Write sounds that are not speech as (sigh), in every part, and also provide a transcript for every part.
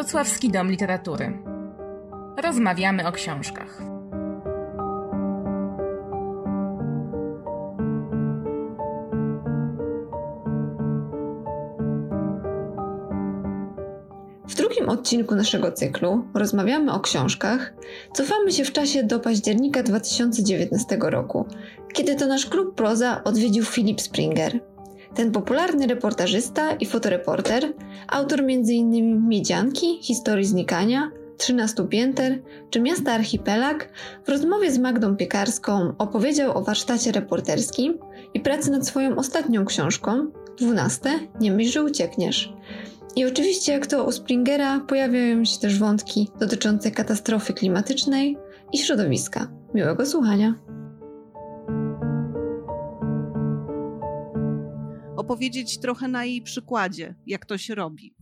Wrocławski Dom Literatury. Rozmawiamy o książkach. W drugim odcinku naszego cyklu rozmawiamy o książkach. Cofamy się w czasie do października 2019 roku, kiedy to nasz klub proza odwiedził Philip Springer. Ten popularny reportażysta i fotoreporter, autor m.in. Miedzianki, Historii znikania, 13 pięter czy Miasta Archipelag, w rozmowie z Magdą Piekarską opowiedział o warsztacie reporterskim i pracy nad swoją ostatnią książką, 12. Nie myśl, że uciekniesz. I oczywiście, jak to u Springera, pojawiają się też wątki dotyczące katastrofy klimatycznej i środowiska. Miłego słuchania. Opowiedzieć trochę na jej przykładzie, jak to się robi.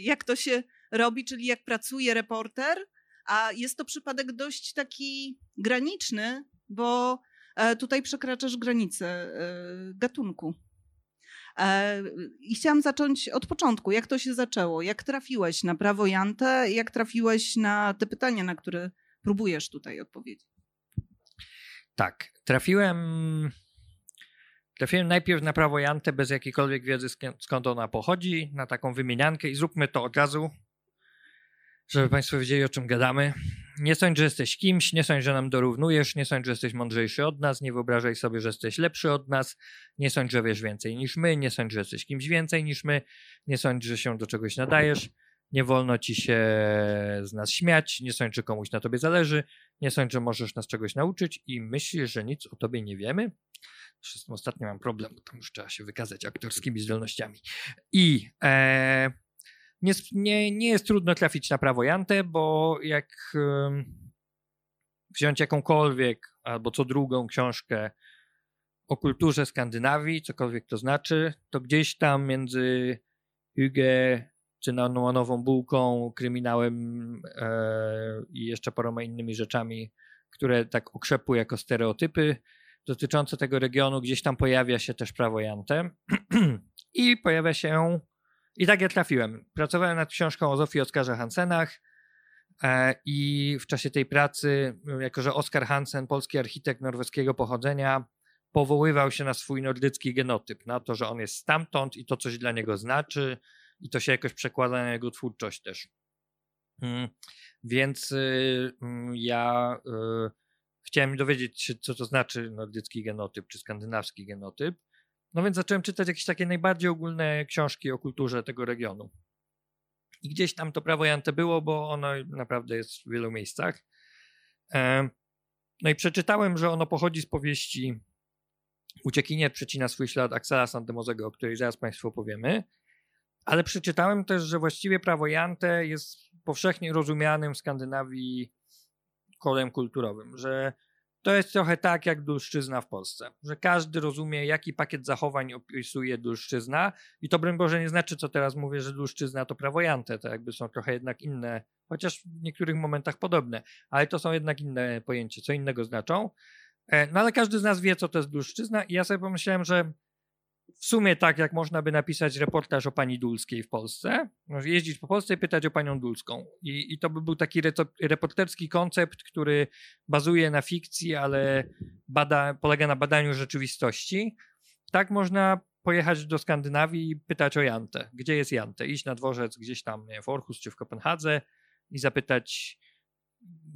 Jak to się robi, czyli jak pracuje reporter, a jest to przypadek dość taki graniczny, bo e, tutaj przekraczasz granicę e, gatunku. E, I chciałam zacząć od początku. Jak to się zaczęło? Jak trafiłeś na prawo Jante? Jak trafiłeś na te pytania, na które próbujesz tutaj odpowiedzieć? Tak, trafiłem. Trafiłem najpierw na prawo Jante bez jakiejkolwiek wiedzy, skąd ona pochodzi, na taką wymieniankę i zróbmy to od razu, żeby Państwo wiedzieli, o czym gadamy. Nie sądź, że jesteś kimś, nie sądź, że nam dorównujesz, nie sądź, że jesteś mądrzejszy od nas, nie wyobrażaj sobie, że jesteś lepszy od nas, nie sądź, że wiesz więcej niż my, nie sądź, że jesteś kimś więcej niż my, nie sądź, że się do czegoś nadajesz, nie wolno ci się z nas śmiać, nie sądź, że komuś na tobie zależy, nie sądź, że możesz nas czegoś nauczyć i myślisz, że nic o tobie nie wiemy. Ostatnio mam problem, bo tam już trzeba się wykazać aktorskimi zdolnościami. I e, nie, nie, nie jest trudno trafić na prawo Jantę, bo jak wziąć jakąkolwiek albo co drugą książkę o kulturze Skandynawii, cokolwiek to znaczy, to gdzieś tam między Hygge, cynamonową bułką, kryminałem e, i jeszcze paroma innymi rzeczami, które tak okrzepły jako stereotypy dotyczące tego regionu, gdzieś tam pojawia się też prawo Jante (clears throat) i pojawia się i tak ja trafiłem. Pracowałem nad książką o Zofii Oskarze Hansenach e, i w czasie tej pracy, jako że Oskar Hansen, polski architekt norweskiego pochodzenia, powoływał się na swój nordycki genotyp, na to, że on jest stamtąd i to coś dla niego znaczy i to się jakoś przekłada na jego twórczość też. Hmm. Więc y, mm, ja y, chciałem dowiedzieć się, co to znaczy nordycki genotyp czy skandynawski genotyp. No więc zacząłem czytać jakieś takie najbardziej ogólne książki o kulturze tego regionu. I gdzieś tam to prawo Jante było, bo ono naprawdę jest w wielu miejscach. No i przeczytałem, że ono pochodzi z powieści Uciekinier przecina swój ślad Axela Sandemozego, o której zaraz Państwu opowiemy. Ale przeczytałem też, że właściwie prawo Jante jest powszechnie rozumianym w Skandynawii kodem kulturowym, że to jest trochę tak jak dulszczyzna w Polsce, że każdy rozumie, jaki pakiet zachowań opisuje dulszczyzna i to broń Boże nie znaczy, co teraz mówię, że dulszczyzna to prawo jante, to jakby są trochę jednak inne, chociaż w niektórych momentach podobne, ale to są jednak inne pojęcia, co innego znaczą. E, no ale każdy z nas wie, co to jest dulszczyzna i ja sobie pomyślałem, że w sumie tak, jak można by napisać reportaż o pani Dulskiej w Polsce, jeździć po Polsce i pytać o panią Dulską. I, i to by był taki reporterski koncept, który bazuje na fikcji, ale bada, polega na badaniu rzeczywistości. Tak można pojechać do Skandynawii i pytać o Jantę. Gdzie jest Jantę? Iść na dworzec gdzieś tam nie, w Orhus czy w Kopenhadze i zapytać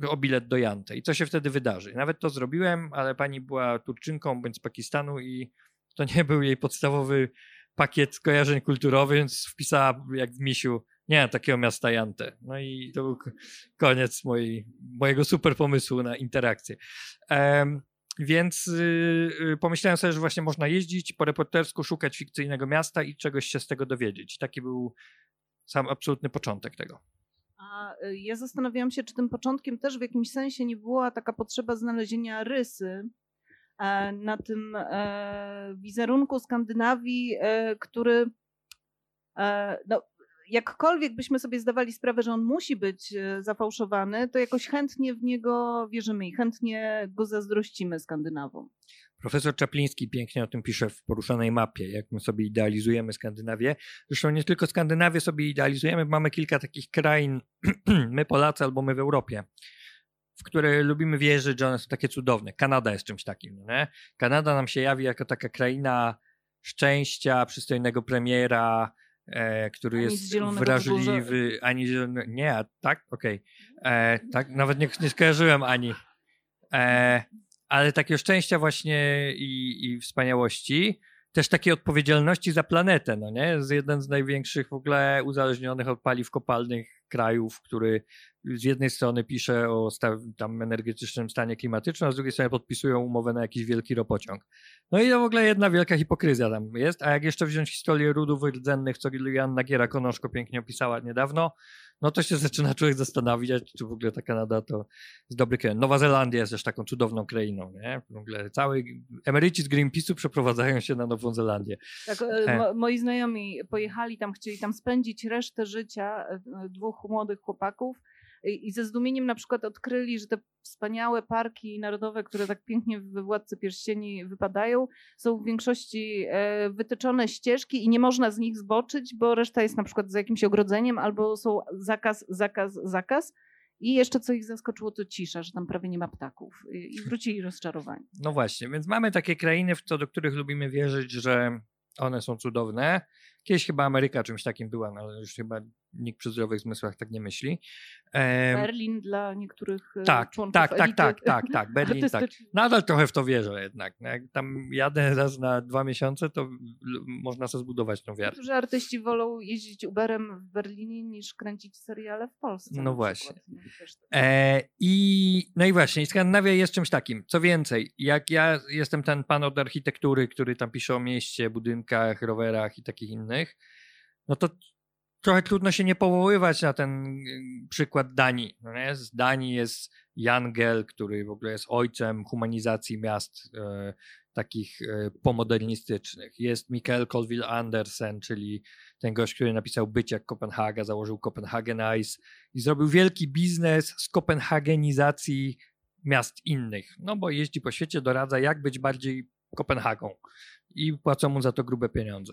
o bilet do Jantę. I co się wtedy wydarzy? Nawet to zrobiłem, ale pani była Turczynką bądź z Pakistanu i to nie był jej podstawowy pakiet skojarzeń kulturowych, więc wpisała jak w misiu, nie takiego miasta Jante. No i to był koniec mojej, mojego super pomysłu na interakcję. Um, więc yy, pomyślałem sobie, że właśnie można jeździć po reportersku, szukać fikcyjnego miasta i czegoś się z tego dowiedzieć. Taki był sam absolutny początek tego. A y, ja zastanawiałam się, czy tym początkiem też w jakimś sensie nie była taka potrzeba znalezienia rysy na tym e, wizerunku Skandynawii, e, który no, jakkolwiek byśmy sobie zdawali sprawę, że on musi być e, zafałszowany, to jakoś chętnie w niego wierzymy i chętnie go zazdrościmy Skandynawom. Profesor Czapliński pięknie o tym pisze w poruszonej mapie, jak my sobie idealizujemy Skandynawię. Zresztą nie tylko Skandynawię sobie idealizujemy, mamy kilka takich krain, (clears throat) my Polacy albo my w Europie, w które lubimy wierzyć, że one są takie cudowne. Kanada jest czymś takim. no Nie? Kanada nam się jawi jako taka kraina szczęścia, przystojnego premiera, e, który Ani jest wrażliwy, ani zielony, nie, a tak? Okej. E, Tak, nawet nie, nie skojarzyłem ani. E, ale takiego szczęścia właśnie i, i wspaniałości, też takiej odpowiedzialności za planetę, no nie? Jest jeden z największych w ogóle uzależnionych od paliw kopalnych krajów, który z jednej strony pisze o tam energetycznym stanie klimatycznym, a z drugiej strony podpisują umowę na jakiś wielki ropociąg. No i to w ogóle jedna wielka hipokryzja tam jest, a jak jeszcze wziąć historię rudów rdzennych, co Joanna Giera-Konoszko pięknie opisała niedawno, no to się (laughs) zaczyna człowiek zastanawiać, czy w ogóle ta Kanada to jest dobry kraj. Nowa Zelandia jest też taką cudowną krainą, nie? W ogóle cały emeryci z Greenpeace'u przeprowadzają się na Nową Zelandię. Tak, e, E. mo, moi znajomi pojechali tam, chcieli tam spędzić resztę życia e, dwóch młodych chłopaków i, ze zdumieniem na przykład odkryli, że te wspaniałe parki narodowe, które tak pięknie we Władcy Pierścieni wypadają, są w większości e, wytyczone ścieżki i nie można z nich zboczyć, bo reszta jest na przykład za jakimś ogrodzeniem albo są zakaz, zakaz, zakaz. I jeszcze co ich zaskoczyło, to cisza, że tam prawie nie ma ptaków. I, i wrócili rozczarowani. No właśnie, więc mamy takie krainy, w co do których lubimy wierzyć, że one są cudowne. Kiedyś chyba Ameryka czymś takim była, no ale już chyba nikt przy zdrowych zmysłach tak nie myśli. Berlin dla niektórych e, tak, członków tak, tak, tak, tak, tak, (laughs) Berlin tak. Nadal trochę w to wierzę jednak. Jak tam jadę (laughs) raz na dwa miesiące, to można sobie zbudować tą wiarę. Niektórzy artyści wolą jeździć Uberem w Berlinie niż kręcić seriale w Polsce. No właśnie. No, tak. E, I no i właśnie, Skandynawia jest czymś takim. Co więcej, jak ja jestem ten pan od architektury, który tam pisze o mieście, budynkach, rowerach i takich innych, no to trochę trudno się nie powoływać na ten y, przykład Danii. No nie? Z Danii jest Jan Gell, który w ogóle jest ojcem humanizacji miast e, takich e, pomodernistycznych. Jest Mikael Colville Andersen, czyli ten gość, który napisał Być jak Kopenhaga, założył Copenhagen Ice i zrobił wielki biznes z kopenhagenizacji miast innych. No bo jeździ po świecie, doradza jak być bardziej Kopenhagą i płacą mu za to grube pieniądze.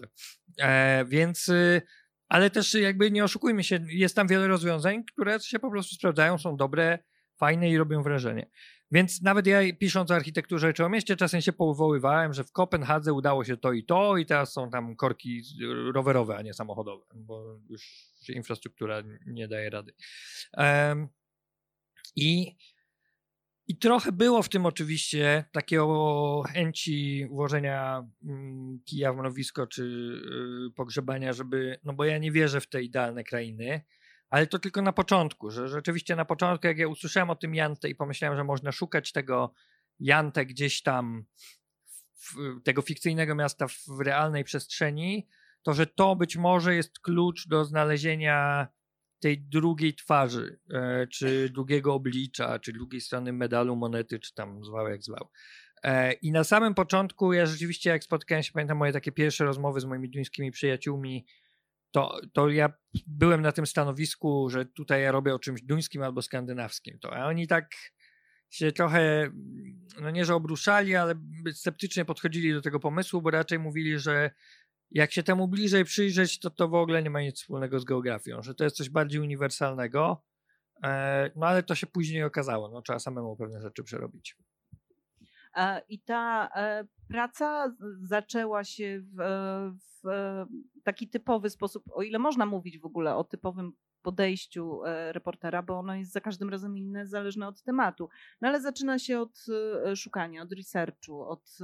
E, więc, y, ale też jakby nie oszukujmy się, jest tam wiele rozwiązań, które się po prostu sprawdzają, są dobre, fajne i robią wrażenie. Więc nawet ja pisząc o architekturze czy o mieście czasem się powoływałem, że w Kopenhadze udało się to i to i teraz są tam korki rowerowe, a nie samochodowe, bo już infrastruktura nie daje rady. Em, I i trochę było w tym oczywiście takiego chęci włożenia mm, kija w mrowisko czy y, pogrzebania, żeby, no bo ja nie wierzę w te idealne krainy, ale to tylko na początku, że rzeczywiście na początku jak ja usłyszałem o tym Jante i pomyślałem, że można szukać tego Jante gdzieś tam, tego fikcyjnego miasta w realnej przestrzeni, to że to być może jest klucz do znalezienia tej drugiej twarzy, e, czy drugiego oblicza, czy drugiej strony medalu, monety, czy tam zwał jak zwał. E, I na samym początku ja rzeczywiście jak spotkałem się, pamiętam moje takie pierwsze rozmowy z moimi duńskimi przyjaciółmi, to, to ja byłem na tym stanowisku, że tutaj ja robię o czymś duńskim albo skandynawskim. To, a oni tak się trochę, no nie że obruszali, ale sceptycznie podchodzili do tego pomysłu, bo raczej mówili, że jak się temu bliżej przyjrzeć, to to w ogóle nie ma nic wspólnego z geografią, że to jest coś bardziej uniwersalnego. E, no ale to się później okazało, no trzeba samemu pewne rzeczy przerobić. E, I ta e, praca zaczęła się w, w taki typowy sposób, o ile można mówić w ogóle o typowym podejściu reportera, bo ono jest za każdym razem inne, zależne od tematu. No ale zaczyna się od szukania, od researchu, od.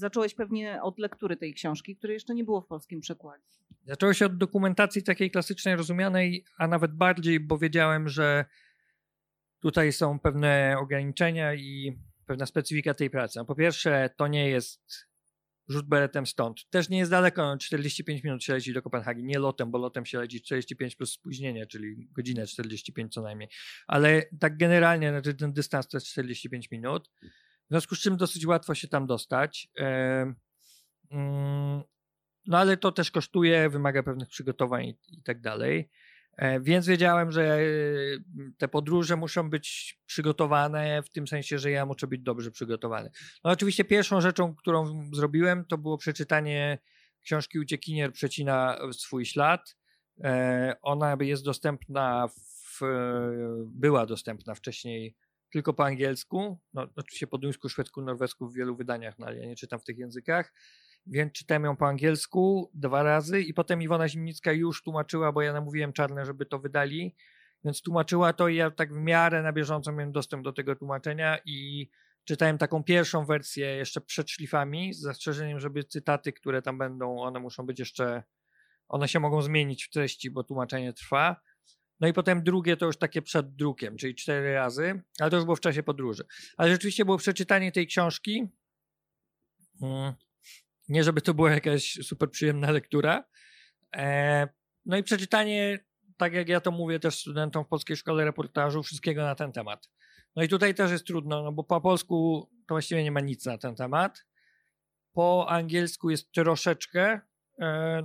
Zacząłeś pewnie od lektury tej książki, której jeszcze nie było w polskim przekładzie. Zaczęło się od dokumentacji takiej klasycznej, rozumianej, a nawet bardziej, bo wiedziałem, że tutaj są pewne ograniczenia i pewna specyfika tej pracy. No, po pierwsze, to nie jest rzut beretem stąd. Też nie jest daleko, no, 45 minut się leci do Kopenhagi. Nie lotem, bo lotem się leci 45 plus spóźnienie, czyli godzinę 45 co najmniej. Ale tak generalnie no, ten- ten dystans to jest 45 minut. W związku z czym dosyć łatwo się tam dostać. Em, mm, no ale to też kosztuje, wymaga pewnych przygotowań i, tak dalej. E, więc wiedziałem, że e, te podróże muszą być przygotowane w tym sensie, że ja muszę być dobrze przygotowany. No oczywiście pierwszą rzeczą, którą zrobiłem, to było przeczytanie książki Uciekinier przecina swój ślad. E, ona jest dostępna, w, była dostępna wcześniej tylko po angielsku, no, oczywiście po duńsku, szwedzku, norwesku w wielu wydaniach, no ale ja nie czytam w tych językach więc czytałem ją po angielsku dwa razy i potem Iwona Zimnicka już tłumaczyła, bo ja namówiłem Czarne, żeby to wydali, więc tłumaczyła to i ja tak w miarę na bieżąco miałem dostęp do tego tłumaczenia i czytałem taką pierwszą wersję jeszcze przed szlifami z zastrzeżeniem, żeby cytaty, które tam będą, one muszą być jeszcze, one się mogą zmienić w treści, bo tłumaczenie trwa. No i potem drugie to już takie przed drukiem, czyli cztery razy, ale to już było w czasie podróży. Ale rzeczywiście było przeczytanie tej książki. Mm, nie, żeby to była jakaś super przyjemna lektura. E, no i przeczytanie, tak jak ja to mówię też studentom w Polskiej Szkole Reportażu, wszystkiego na ten temat. No i tutaj też jest trudno, no bo po polsku to właściwie nie ma nic na ten temat. Po angielsku jest troszeczkę,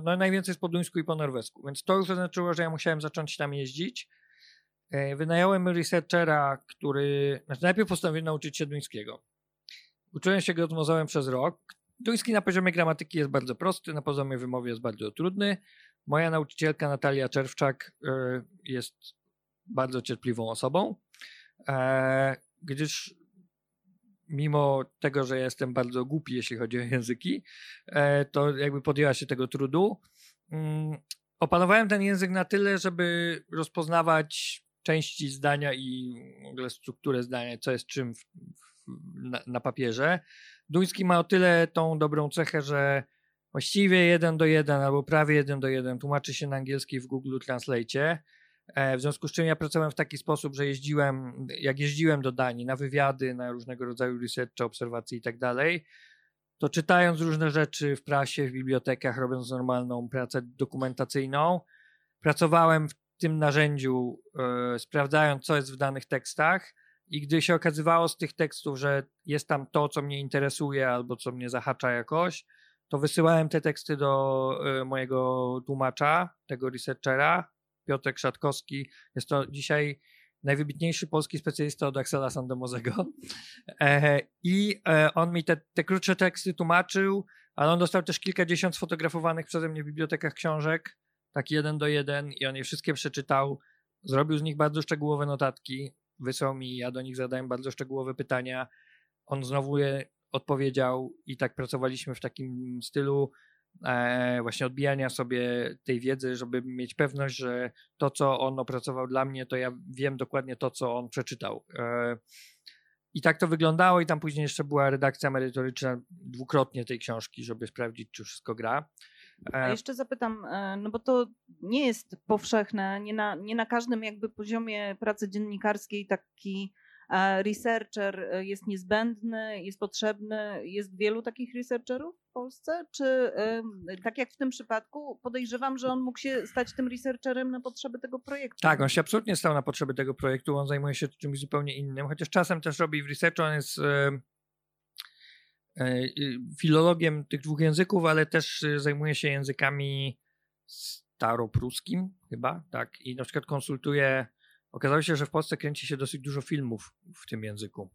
no i najwięcej jest po duńsku i po norwesku, więc to już oznaczyło, że ja musiałem zacząć tam jeździć. E, wynająłem researchera, który, znaczy najpierw postanowiłem nauczyć się duńskiego. Uczyłem się go od mozałem przez rok, Duński na poziomie gramatyki jest bardzo prosty, na poziomie wymowy jest bardzo trudny. Moja nauczycielka Natalia Czerwczak e, jest bardzo cierpliwą osobą, e, gdyż mimo tego, że jestem bardzo głupi, jeśli chodzi o języki, e, to jakby podjęła się tego trudu. Mm, opanowałem ten język na tyle, żeby rozpoznawać części zdania i w ogóle strukturę zdania, co jest czym w, w, na, na papierze. Duński ma o tyle tą dobrą cechę, że właściwie jeden do jeden albo prawie jeden do jeden tłumaczy się na angielski w Google Translate. E, w związku z czym ja pracowałem w taki sposób, że jeździłem, jak jeździłem do Danii na wywiady, na różnego rodzaju research, obserwacje i tak dalej, to czytając różne rzeczy w prasie, w bibliotekach, robiąc normalną pracę dokumentacyjną, pracowałem w tym narzędziu, e, sprawdzając, co jest w danych tekstach i gdy się okazywało z tych tekstów, że jest tam to, co mnie interesuje albo co mnie zahacza jakoś, to wysyłałem te teksty do y, mojego tłumacza, tego researchera, Piotrek Szatkowski. Jest to dzisiaj najwybitniejszy polski specjalista od Axela Sandemozego. (laughs) E, I e, on mi te, te krótsze teksty tłumaczył, ale on dostał też kilkadziesiąt sfotografowanych przeze mnie w bibliotekach książek, tak jeden do jeden, i on je wszystkie przeczytał. Zrobił z nich bardzo szczegółowe notatki wysłał mi, ja do nich zadałem bardzo szczegółowe pytania. On znowu je odpowiedział i tak pracowaliśmy w takim stylu właśnie odbijania sobie tej wiedzy, żeby mieć pewność, że to, co on opracował dla mnie, to ja wiem dokładnie to, co on przeczytał. E, I tak to wyglądało, i tam później jeszcze była redakcja merytoryczna dwukrotnie tej książki, żeby sprawdzić, czy wszystko gra. A e, jeszcze zapytam, e, no bo to nie jest powszechne, nie na, nie na każdym jakby poziomie pracy dziennikarskiej taki e, researcher jest niezbędny, jest potrzebny. Jest wielu takich researcherów w Polsce? Czy tak jak w tym przypadku, podejrzewam, że on mógł się stać tym researcherem na potrzeby tego projektu? Tak, on się absolutnie stał na potrzeby tego projektu. On zajmuje się czymś zupełnie innym, chociaż czasem też robi w researchu. On jest E, filologiem tych dwóch języków, ale też e, zajmuje się językami staropruskim chyba, tak, i na przykład konsultuje, okazało się, że w Polsce kręci się dosyć dużo filmów w tym języku.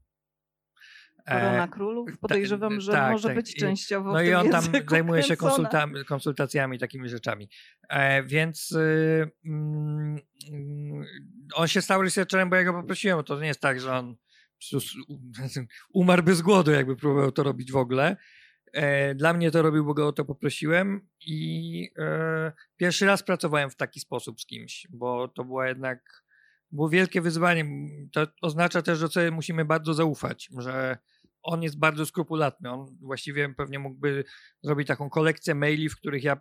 Korona e, Królów? Podejrzewam, że tak, może tak. być częściowo No i on tam zajmuje się konsulta konsultacjami, takimi rzeczami. E, więc y, mm, on się stał researcherem, bo ja go poprosiłem. To nie jest tak, że on (laughs) umarłby z głodu, jakby próbował to robić w ogóle. E, dla mnie to robił, bo go o to poprosiłem i e, pierwszy raz pracowałem w taki sposób z kimś, bo to było jednak było wielkie wyzwanie. To oznacza też, że sobie musimy bardzo zaufać, że on jest bardzo skrupulatny. On właściwie pewnie mógłby zrobić taką kolekcję maili, w których ja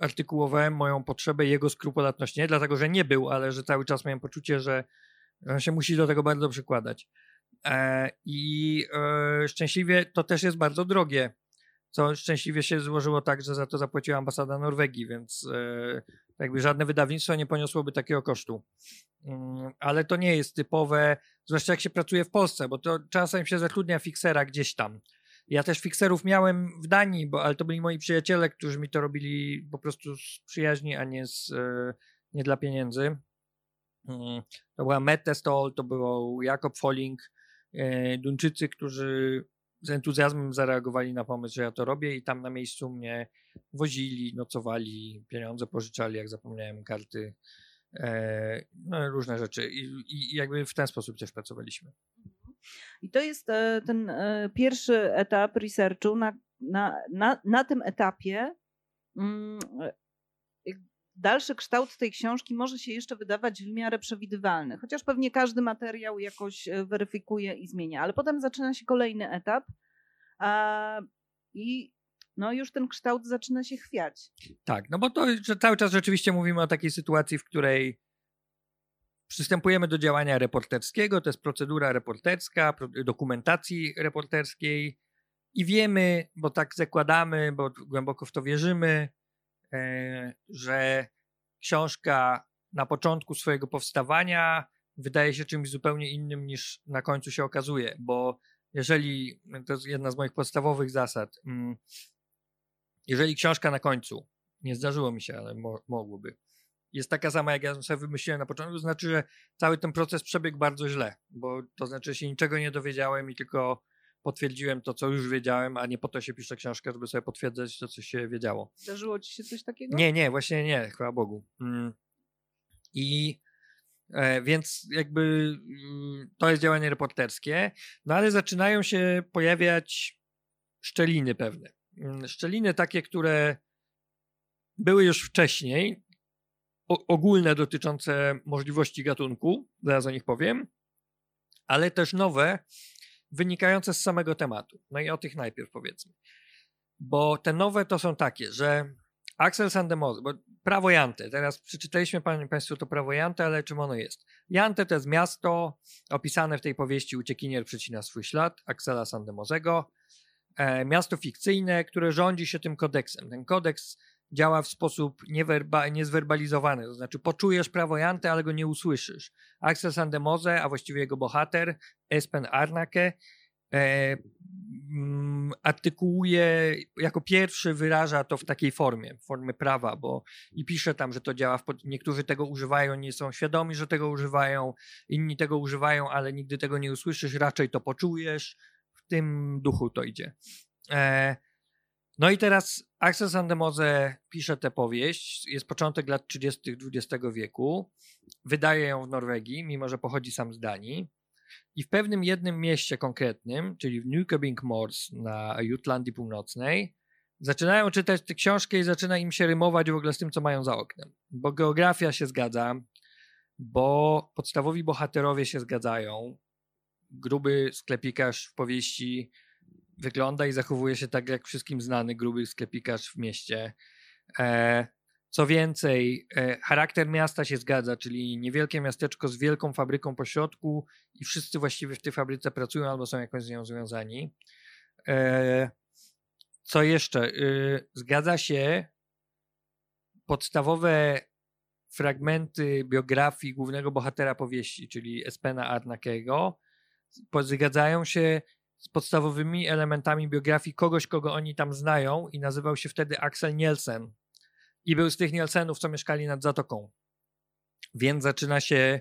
artykułowałem moją potrzebę jego skrupulatność. Nie dlatego, że nie był, ale że cały czas miałem poczucie, że on się musi do tego bardzo przykładać. E, I e, szczęśliwie to też jest bardzo drogie. Co szczęśliwie się złożyło tak, że za to zapłaciła ambasada Norwegii, więc e, jakby żadne wydawnictwo nie poniosłoby takiego kosztu. Mm, ale to nie jest typowe, zwłaszcza jak się pracuje w Polsce, bo to czasem się zatrudnia fiksera gdzieś tam. Ja też fikserów miałem w Danii, bo, ale to byli moi przyjaciele, którzy mi to robili po prostu z przyjaźni, a nie, z, e, nie dla pieniędzy. Mm, to była Mette Stoll, to był Jakob Folling, e, Duńczycy, którzy z entuzjazmem zareagowali na pomysł, że ja to robię i tam na miejscu mnie wozili, nocowali, pieniądze pożyczali, jak zapomniałem, karty, e, no, różne rzeczy I, i jakby w ten sposób też pracowaliśmy. I to jest e, ten e, pierwszy etap researchu. Na, na, na, na tym etapie mm, dalszy kształt tej książki może się jeszcze wydawać w miarę przewidywalny, chociaż pewnie każdy materiał jakoś e, weryfikuje i zmienia, ale potem zaczyna się kolejny etap a, i no już ten kształt zaczyna się chwiać. Tak, no bo to że cały czas rzeczywiście mówimy o takiej sytuacji, w której przystępujemy do działania reporterskiego, to jest procedura reporterska, dokumentacji reporterskiej i wiemy, bo tak zakładamy, bo głęboko w to wierzymy, że książka na początku swojego powstawania wydaje się czymś zupełnie innym niż na końcu się okazuje, bo jeżeli, to jest jedna z moich podstawowych zasad, mm, jeżeli książka na końcu, nie zdarzyło mi się, ale mo mogłoby, jest taka sama, jak ja sobie wymyśliłem na początku, to znaczy, że cały ten proces przebiegł bardzo źle, bo to znaczy, że się niczego nie dowiedziałem i tylko potwierdziłem to, co już wiedziałem, a nie po to się pisze książkę, żeby sobie potwierdzać to, co się wiedziało. Zdarzyło ci się coś takiego? Nie, nie, właśnie nie, chwała Bogu. Mm. I e, więc jakby mm, to jest działanie reporterskie, no ale zaczynają się pojawiać szczeliny pewne. Mm, szczeliny takie, które były już wcześniej, o, ogólne dotyczące możliwości gatunku, zaraz o nich powiem, ale też nowe, wynikające z samego tematu. No i o tych najpierw powiedzmy. Bo te nowe to są takie, że Axel Sandemose, bo prawo Jante, teraz przeczytaliśmy Państwu to prawo Jante, ale czym ono jest? Jante to jest miasto opisane w tej powieści Uciekinier przecina swój ślad Axela Sandemozego. E, miasto fikcyjne, które rządzi się tym kodeksem. Ten kodeks działa w sposób niewerba, niezwerbalizowany, to znaczy poczujesz prawo Jante, ale go nie usłyszysz. Axel Sandemose, a właściwie jego bohater, Espen Arnake, e, mm, artykułuje, jako pierwszy wyraża to w takiej formie, formie prawa, bo i pisze tam, że to działa, w, niektórzy tego używają, nie są świadomi, że tego używają, inni tego używają, ale nigdy tego nie usłyszysz, raczej to poczujesz, w tym duchu to idzie. E, no i teraz Axel Sandemose pisze tę powieść, jest początek lat 30. XX wieku, wydaje ją w Norwegii, mimo że pochodzi sam z Danii. I w pewnym jednym mieście konkretnym, czyli w Nykøbing Mors na Jutlandii Północnej, zaczynają czytać tę książkę i zaczyna im się rymować w ogóle z tym, co mają za oknem. Bo geografia się zgadza, bo podstawowi bohaterowie się zgadzają. Gruby sklepikarz w powieści wygląda i zachowuje się tak jak wszystkim znany gruby sklepikarz w mieście. E, co więcej, e, charakter miasta się zgadza, czyli niewielkie miasteczko z wielką fabryką po środku i wszyscy właściwie w tej fabryce pracują albo są jakoś z nią związani. E, co jeszcze? Zgadza się podstawowe fragmenty biografii głównego bohatera powieści, czyli Espena Arnakego, zgadzają się z podstawowymi elementami biografii kogoś, kogo oni tam znają i nazywał się wtedy Axel Nielsen. I był z tych Nielsenów, co mieszkali nad Zatoką. Więc zaczyna się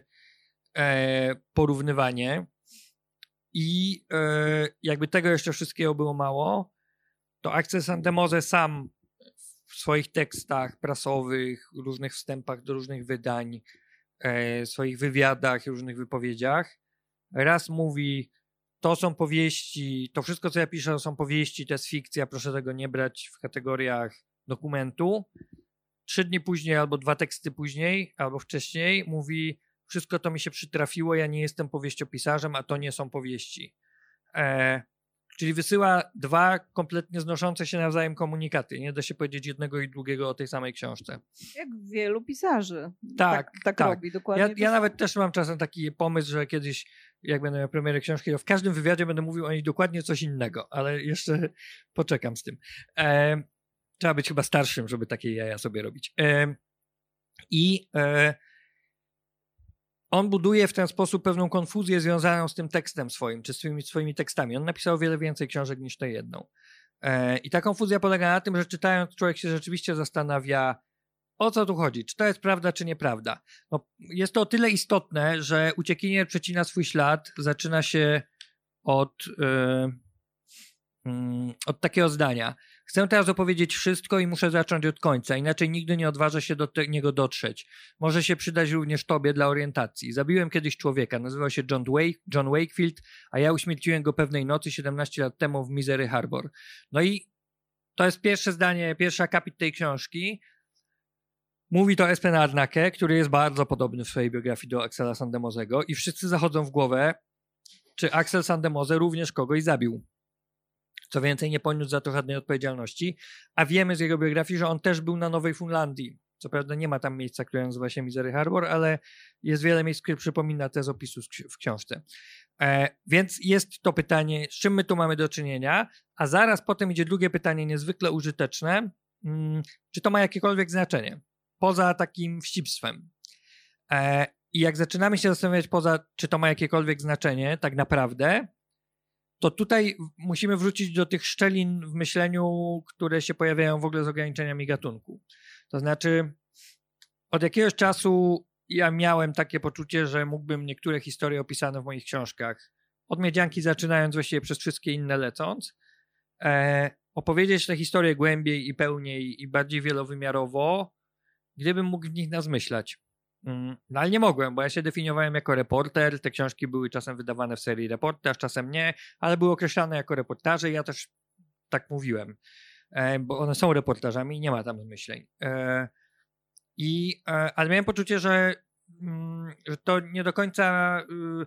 e, porównywanie. I e, jakby tego jeszcze wszystkiego było mało, to Axel Sandemose sam w swoich tekstach prasowych, różnych wstępach do różnych wydań, e, swoich wywiadach, różnych wypowiedziach, raz mówi, to są powieści, to wszystko, co ja piszę, to są powieści, to jest fikcja, proszę tego nie brać w kategoriach dokumentu. Trzy dni później, albo dwa teksty później, albo wcześniej, mówi: Wszystko to mi się przytrafiło, ja nie jestem powieściopisarzem, a to nie są powieści. E, czyli wysyła dwa kompletnie znoszące się nawzajem komunikaty. Nie da się powiedzieć jednego i drugiego o tej samej książce. Jak wielu pisarzy. Tak, tak, tak, tak. robi dokładnie. Ja, ja nawet też mam czasem taki pomysł, że kiedyś jak będę miał premierę książki, to w każdym wywiadzie będę mówił o niej dokładnie coś innego, ale jeszcze poczekam z tym. E, trzeba być chyba starszym, żeby takie jaja sobie robić. E, I e, on buduje w ten sposób pewną konfuzję związaną z tym tekstem swoim, czy swoimi, swoimi tekstami. On napisał wiele więcej książek niż tę jedną. E, I ta konfuzja polega na tym, że czytając człowiek się rzeczywiście zastanawia, o co tu chodzi, czy to jest prawda, czy nieprawda. No, jest to o tyle istotne, że uciekinier przecina swój ślad, zaczyna się od, yy, yy, od takiego zdania. Chcę teraz opowiedzieć wszystko i muszę zacząć od końca, inaczej nigdy nie odważę się do niego dotrzeć. Może się przydać również tobie dla orientacji. Zabiłem kiedyś człowieka, nazywał się John, Wake, John Wakefield, a ja uśmierciłem go pewnej nocy 17 lat temu w Misery Harbor. No i to jest pierwsze zdanie, pierwszy akapit tej książki. Mówi to Espen Arnake, który jest bardzo podobny w swojej biografii do Axela Sandemozego i wszyscy zachodzą w głowę, czy Axel Sandemose również kogoś zabił. Co więcej, nie poniósł za to żadnej odpowiedzialności, a wiemy z jego biografii, że on też był na Nowej Funlandii. Co prawda nie ma tam miejsca, które nazywa się Misery Harbor, ale jest wiele miejsc, które przypomina te z opisu w książce. E, więc jest to pytanie, z czym my tu mamy do czynienia, a zaraz potem idzie drugie pytanie, niezwykle użyteczne. Hmm, czy to ma jakiekolwiek znaczenie? Poza takim wścibstwem. E, I jak zaczynamy się zastanawiać poza, czy to ma jakiekolwiek znaczenie, tak naprawdę, to tutaj musimy wrócić do tych szczelin w myśleniu, które się pojawiają w ogóle z ograniczeniami gatunku. To znaczy, od jakiegoś czasu ja miałem takie poczucie, że mógłbym niektóre historie opisane w moich książkach, od Miedzianki zaczynając właściwie przez wszystkie inne lecąc, e, opowiedzieć te historie głębiej i pełniej i bardziej wielowymiarowo, gdybym mógł w nich nazmyślać. Mm, no ale nie mogłem, bo ja się definiowałem jako reporter. Te książki były czasem wydawane w serii reportaż, czasem nie, ale były określane jako reportaże ja też tak mówiłem, e, bo one są reportażami i nie ma tam zmyśleń. E, I, e, ale miałem poczucie, że, mm, że to nie do końca y,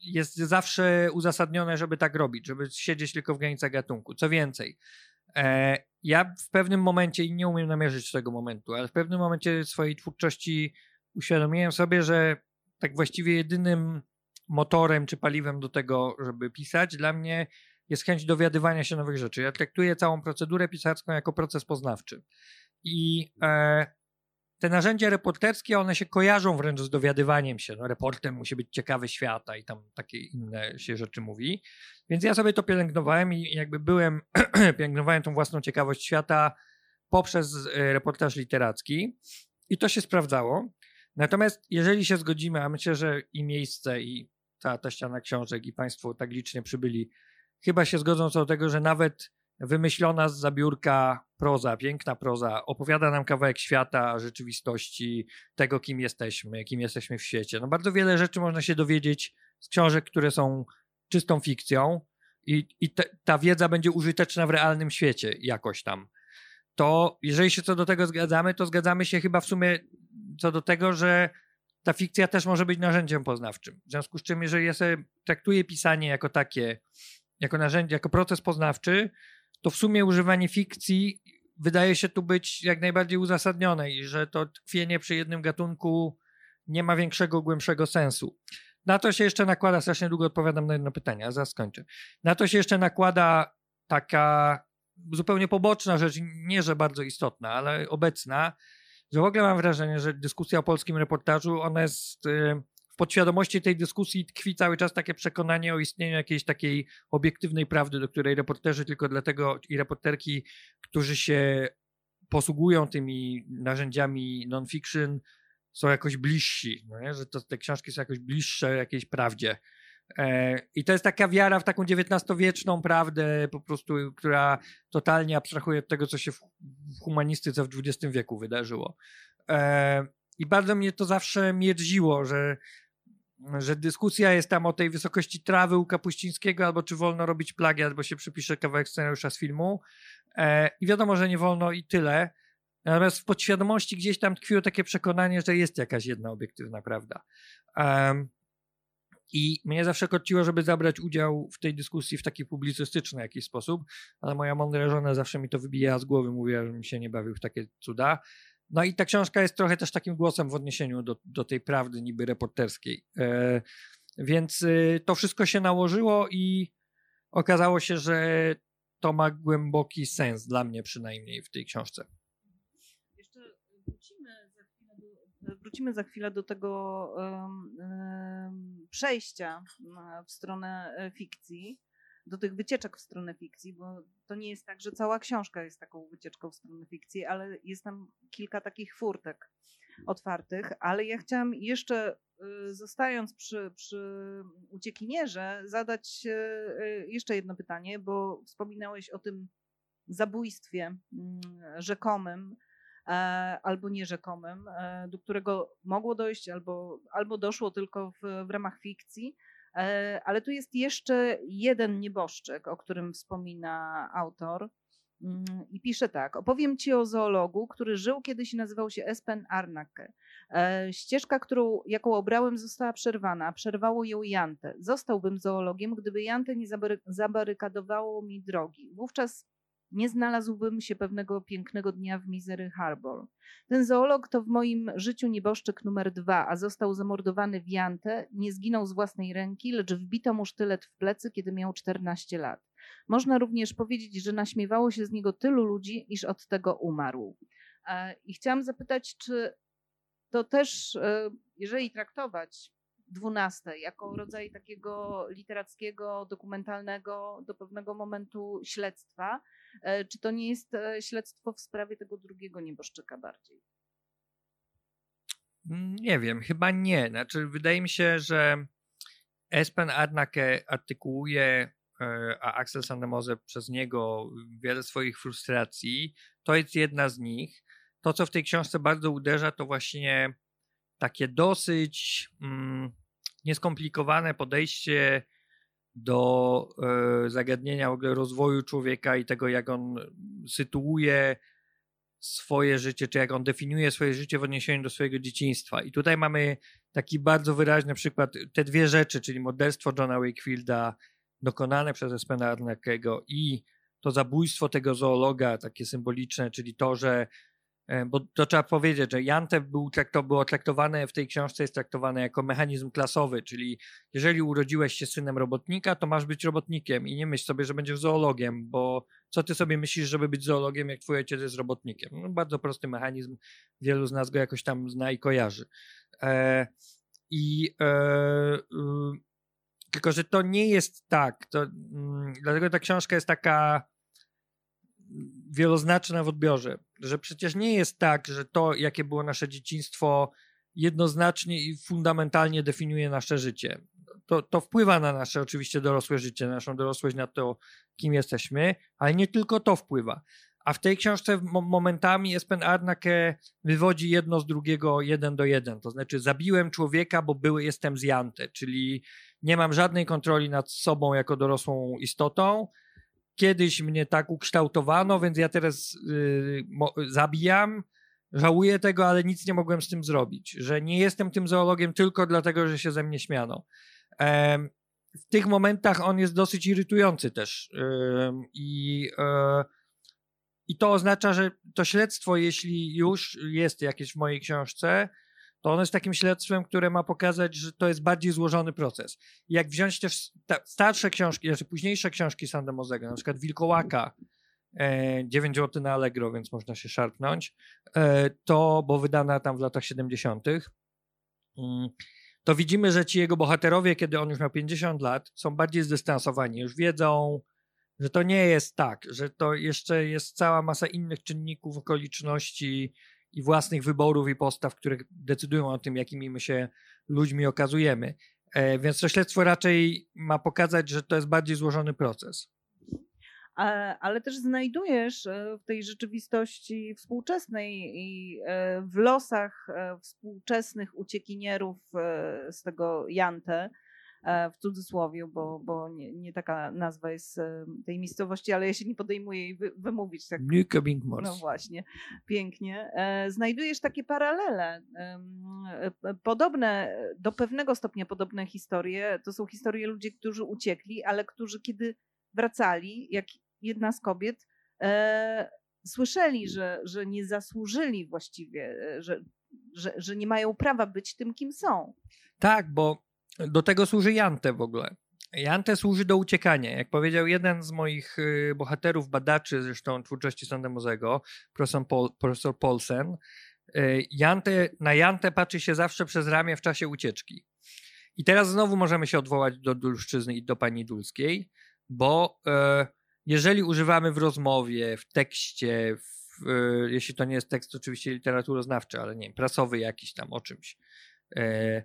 jest zawsze uzasadnione, żeby tak robić, żeby siedzieć tylko w granicach gatunku. Co więcej, ja w pewnym momencie, i nie umiem namierzyć tego momentu, ale w pewnym momencie swojej twórczości uświadomiłem sobie, że tak właściwie jedynym motorem czy paliwem do tego, żeby pisać, dla mnie jest chęć dowiadywania się nowych rzeczy. Ja traktuję całą procedurę pisarską jako proces poznawczy. I e, te narzędzia reporterskie, one się kojarzą wręcz z dowiadywaniem się. No, reportem musi być ciekawy świata i tam takie inne się rzeczy mówi. Więc ja sobie to pielęgnowałem i jakby byłem, (clears throat) pielęgnowałem tą własną ciekawość świata poprzez e, reportaż literacki i to się sprawdzało. Natomiast jeżeli się zgodzimy, a myślę, że i miejsce, i ta, ta ściana książek, i Państwo tak licznie przybyli, chyba się zgodzą co do tego, że nawet wymyślona z zabiórka proza, piękna proza, opowiada nam kawałek świata, rzeczywistości, tego, kim jesteśmy, kim jesteśmy w świecie. No bardzo wiele rzeczy można się dowiedzieć z książek, które są czystą fikcją i, i te, ta wiedza będzie użyteczna w realnym świecie jakoś tam. To jeżeli się co do tego zgadzamy, to zgadzamy się chyba w sumie co do tego, że ta fikcja też może być narzędziem poznawczym. W związku z czym, jeżeli ja sobie traktuję pisanie jako takie, jako narzędzie, jako proces poznawczy, to w sumie używanie fikcji wydaje się tu być jak najbardziej uzasadnione i że to tkwienie przy jednym gatunku nie ma większego, głębszego sensu. Na to się jeszcze nakłada, strasznie długo odpowiadam na jedno pytanie, a zaraz skończę. Na to się jeszcze nakłada taka zupełnie poboczna rzecz, nie że bardzo istotna, ale obecna, że w ogóle mam wrażenie, że dyskusja o polskim reportażu, ona jest y, w podświadomości tej dyskusji tkwi cały czas takie przekonanie o istnieniu jakiejś takiej obiektywnej prawdy, do której reporterzy tylko dlatego i reporterki, którzy się posługują tymi narzędziami non-fiction, są jakoś bliżsi, no że to, te książki są jakoś bliższe jakiejś prawdzie. E, I to jest taka wiara w taką XIX-wieczną prawdę, po prostu, która totalnie abstrahuje od tego, co się w humanistyce w XX wieku wydarzyło. E, I bardzo mnie to zawsze mierziło, że że dyskusja jest tam o tej wysokości trawy u Kapuścińskiego, albo czy wolno robić plagiat, bo się przypisze kawałek scenariusza z filmu. E, I wiadomo, że nie wolno i tyle. Natomiast w podświadomości gdzieś tam tkwiło takie przekonanie, że jest jakaś jedna obiektywna prawda. Um, I mnie zawsze korciło, żeby zabrać udział w tej dyskusji w taki publicystyczny jakiś sposób, ale moja mądra żona zawsze mi to wybijała z głowy, mówiła, że się nie bawił w takie cuda. No i ta książka jest trochę też takim głosem w odniesieniu do, do tej prawdy niby reporterskiej. E, więc y, to wszystko się nałożyło i okazało się, że to ma głęboki sens, dla mnie przynajmniej w tej książce. Jeszcze wrócimy za chwilę do wrócimy za chwilę do tego um, um, przejścia w stronę e, fikcji, do tych wycieczek w stronę fikcji, bo to nie jest tak, że cała książka jest taką wycieczką w stronę fikcji, ale jest tam kilka takich furtek otwartych, ale ja chciałam jeszcze, y, zostając przy, przy uciekinierze, zadać y, jeszcze jedno pytanie, bo wspominałeś o tym zabójstwie mm, rzekomym e, albo nierzekomym, e, do którego mogło dojść albo, albo doszło tylko w, w ramach fikcji. E, ale tu jest jeszcze jeden nieboszczyk, o którym wspomina autor. Mm, I pisze tak: Opowiem ci o zoologu, który żył kiedyś i nazywał się Espen Arnake. Ścieżka, którą, jaką obrałem, została przerwana. Przerwało ją Jante. Zostałbym zoologiem, gdyby Jante nie zabarykadowało mi drogi. Wówczas nie znalazłbym się pewnego pięknego dnia w Misery Harbor. Ten zoolog to w moim życiu nieboszczyk numer dwa, a został zamordowany w Jante, nie zginął z własnej ręki, lecz wbito mu sztylet w plecy, kiedy miał 14 lat. Można również powiedzieć, że naśmiewało się z niego tylu ludzi, iż od tego umarł. E, I chciałam zapytać, czy to też, e, jeżeli traktować dwunaste jako rodzaj takiego literackiego, dokumentalnego do pewnego momentu śledztwa, E, czy to nie jest e, śledztwo w sprawie tego drugiego nieboszczyka bardziej? Nie wiem, chyba nie. Znaczy, wydaje mi się, że Espen Adnake artykułuje, e, a Axel Sandemose przez niego wiele swoich frustracji. To jest jedna z nich. To, co w tej książce bardzo uderza, to właśnie takie dosyć mm, nieskomplikowane podejście do e, zagadnienia w ogóle rozwoju człowieka i tego, jak on sytuuje swoje życie, czy jak on definiuje swoje życie w odniesieniu do swojego dzieciństwa. I tutaj mamy taki bardzo wyraźny przykład, te dwie rzeczy, czyli morderstwo Johna Wakefielda dokonane przez Espena Arnakego i to zabójstwo tego zoologa, takie symboliczne, czyli to, że bo to trzeba powiedzieć, że Jante był, to było traktowane w tej książce, jest traktowane jako mechanizm klasowy, czyli jeżeli urodziłeś się synem robotnika, to masz być robotnikiem i nie myśl sobie, że będziesz zoologiem, bo co ty sobie myślisz, żeby być zoologiem, jak twój ojciec jest robotnikiem? No, bardzo prosty mechanizm, wielu z nas go jakoś tam zna i kojarzy. E, I e, e, tylko, że to nie jest tak, to, mm, dlatego ta książka jest taka wieloznaczna w odbiorze, że przecież nie jest tak, że to, jakie było nasze dzieciństwo, jednoznacznie i fundamentalnie definiuje nasze życie. To, to wpływa na nasze oczywiście dorosłe życie, na naszą dorosłość, na to, kim jesteśmy, ale nie tylko to wpływa. A w tej książce momentami Espen Arnake wywodzi jedno z drugiego jeden do jeden. To znaczy, zabiłem człowieka, bo były, jestem zjante, czyli nie mam żadnej kontroli nad sobą jako dorosłą istotą, kiedyś mnie tak ukształtowano, więc ja teraz yy, zabijam. Żałuję tego, ale nic nie mogłem z tym zrobić. Że nie jestem tym zoologiem tylko dlatego, że się ze mnie śmiano. W tych momentach on jest dosyć irytujący też. I, e, I to oznacza, że to śledztwo, jeśli już jest jakieś w mojej książce, to ono jest takim śledztwem, które ma pokazać, że to jest bardziej złożony proces. Jak wziąć też starsze książki, znaczy późniejsze książki Sandemozego, na przykład Wilkołaka, e, 9 zł na Allegro, więc można się szarpnąć, e, to, bo wydana tam w latach 70., mm, to widzimy, że ci jego bohaterowie, kiedy on już miał 50 lat, są bardziej zdystansowani, już wiedzą, że to nie jest tak, że to jeszcze jest cała masa innych czynników, okoliczności, i własnych wyborów i postaw, które decydują o tym, jakimi my się ludźmi okazujemy. E, więc to śledztwo raczej ma pokazać, że to jest bardziej złożony proces. Ale też znajdujesz e, w tej rzeczywistości współczesnej i e, w losach współczesnych uciekinierów z tego Jante, w cudzysłowie, bo, bo nie, nie, taka nazwa jest e, tej miejscowości, ale ja się nie podejmuję jej wy, wymówić. Tak. Nykabingmors. No właśnie, pięknie. E, znajdujesz takie paralele, podobne, do pewnego stopnia podobne historie. To są historie ludzi, którzy uciekli, ale którzy kiedy wracali, jak jedna z kobiet, słyszeli, że, że nie zasłużyli właściwie, że, że, że nie mają prawa być tym, kim są. Tak, bo do tego służy Jante w ogóle. Jante służy do uciekania. Jak powiedział jeden z moich y, bohaterów, badaczy zresztą twórczości Sandemozego, profesor, Pol, profesor Polsen, e, Jantę, na Jantę patrzy się zawsze przez ramię w czasie ucieczki. I teraz znowu możemy się odwołać do Dulszczyzny i do pani Dulskiej, bo e, jeżeli używamy w rozmowie, w tekście, w, e, jeśli to nie jest tekst oczywiście literaturoznawczy, ale nie wiem, prasowy jakiś tam o czymś, e,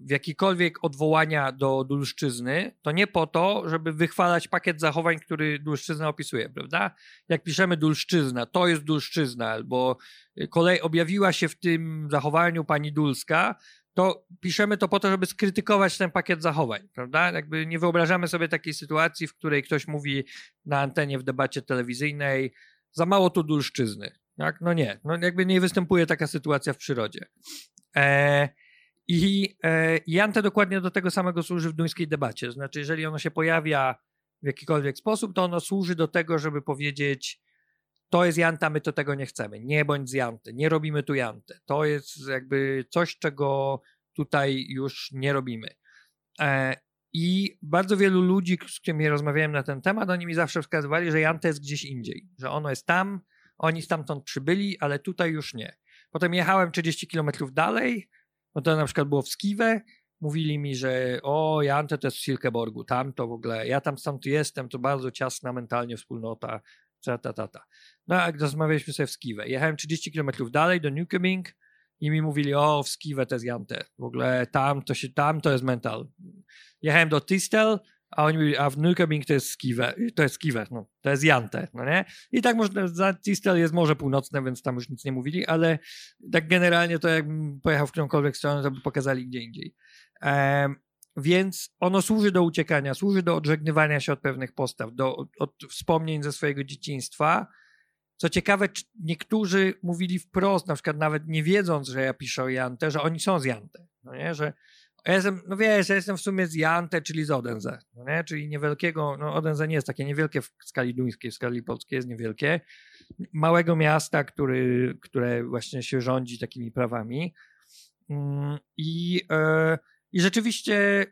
w jakikolwiek odwołania do Dulszczyzny, to nie po to, żeby wychwalać pakiet zachowań, który Dulszczyzna opisuje, prawda? Jak piszemy Dulszczyzna, to jest Dulszczyzna, albo kolej objawiła się w tym zachowaniu pani Dulska, to piszemy to po to, żeby skrytykować ten pakiet zachowań, prawda? Jakby nie wyobrażamy sobie takiej sytuacji, w której ktoś mówi na antenie w debacie telewizyjnej za mało tu dulszczyzny. Tak? No nie, no jakby nie występuje taka sytuacja w przyrodzie. E, I e, Jante dokładnie do tego samego służy w duńskiej debacie. Znaczy, jeżeli ono się pojawia w jakikolwiek sposób, to ono służy do tego, żeby powiedzieć to jest Janta, my to tego nie chcemy. Nie bądź z Janty, nie robimy tu Jantę. To jest jakby coś, czego tutaj już nie robimy. E, I bardzo wielu ludzi, z którymi rozmawiałem na ten temat, oni mi zawsze wskazywali, że Janta jest gdzieś indziej, że ono jest tam, oni stamtąd przybyli, ale tutaj już nie. Potem jechałem 30 kilometrów dalej, bo to na przykład było w Skiwę, mówili mi, że o, Jante to jest w Silkeborgu, tam to w ogóle, ja tam stąd jestem, to bardzo ciasna mentalnie wspólnota, ta, ta, ta, ta. No, jak rozmawialiśmy sobie w Skiwę. Jechałem 30 km dalej do Newcoming i mi mówili, o, w Skiwę to jest Jante. W ogóle tam to, się, tam to jest mental. Jechałem do Tistel, a oni mówili, a w Newcoming to jest Skiwę, to jest Skiwę, no, to jest Jante, no nie? I tak można, za Tistel jest Morze Północne, więc tam już nic nie mówili, ale tak generalnie to jakbym pojechał w którąkolwiek stronę, to by pokazali gdzie indziej. Um, więc ono służy do uciekania, służy do odżegnywania się od pewnych postaw, do od, od wspomnień ze swojego dzieciństwa. Co ciekawe, niektórzy mówili wprost, na przykład nawet nie wiedząc, że ja piszę o Jante, że oni są z Jante. No nie? Że ja jestem, no wiesz, ja jestem w sumie z Jante, czyli z Odense, no nie? czyli niewielkiego, no Odense nie jest takie niewielkie w skali duńskiej, w skali polskiej jest niewielkie, małego miasta, który, które właśnie się rządzi takimi prawami. Mm, I yy, i rzeczywiście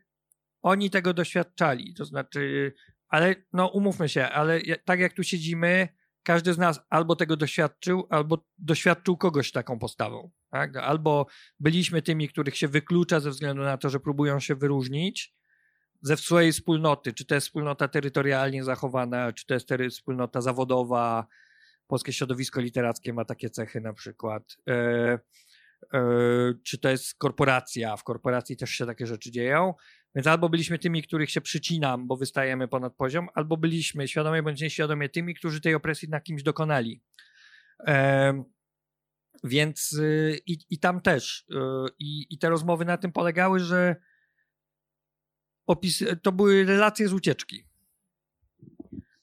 oni tego doświadczali. To znaczy, ale no umówmy się, ale tak jak tu siedzimy, każdy z nas albo tego doświadczył, albo doświadczył kogoś taką postawą. Tak? Albo byliśmy tymi, których się wyklucza ze względu na to, że próbują się wyróżnić ze swojej wspólnoty. Czy to jest wspólnota terytorialnie zachowana, czy to jest wspólnota zawodowa. Polskie środowisko literackie ma takie cechy na przykład. Yy, E, czy to jest korporacja, w korporacji też się takie rzeczy dzieją. Więc albo byliśmy tymi, których się przycinam, bo wystajemy ponad poziom, albo byliśmy świadomie bądź nieświadomie tymi, którzy tej opresji na kimś dokonali. E, więc y, i, i tam też. Y, I, I te rozmowy na tym polegały, że opis, to były relacje z ucieczki.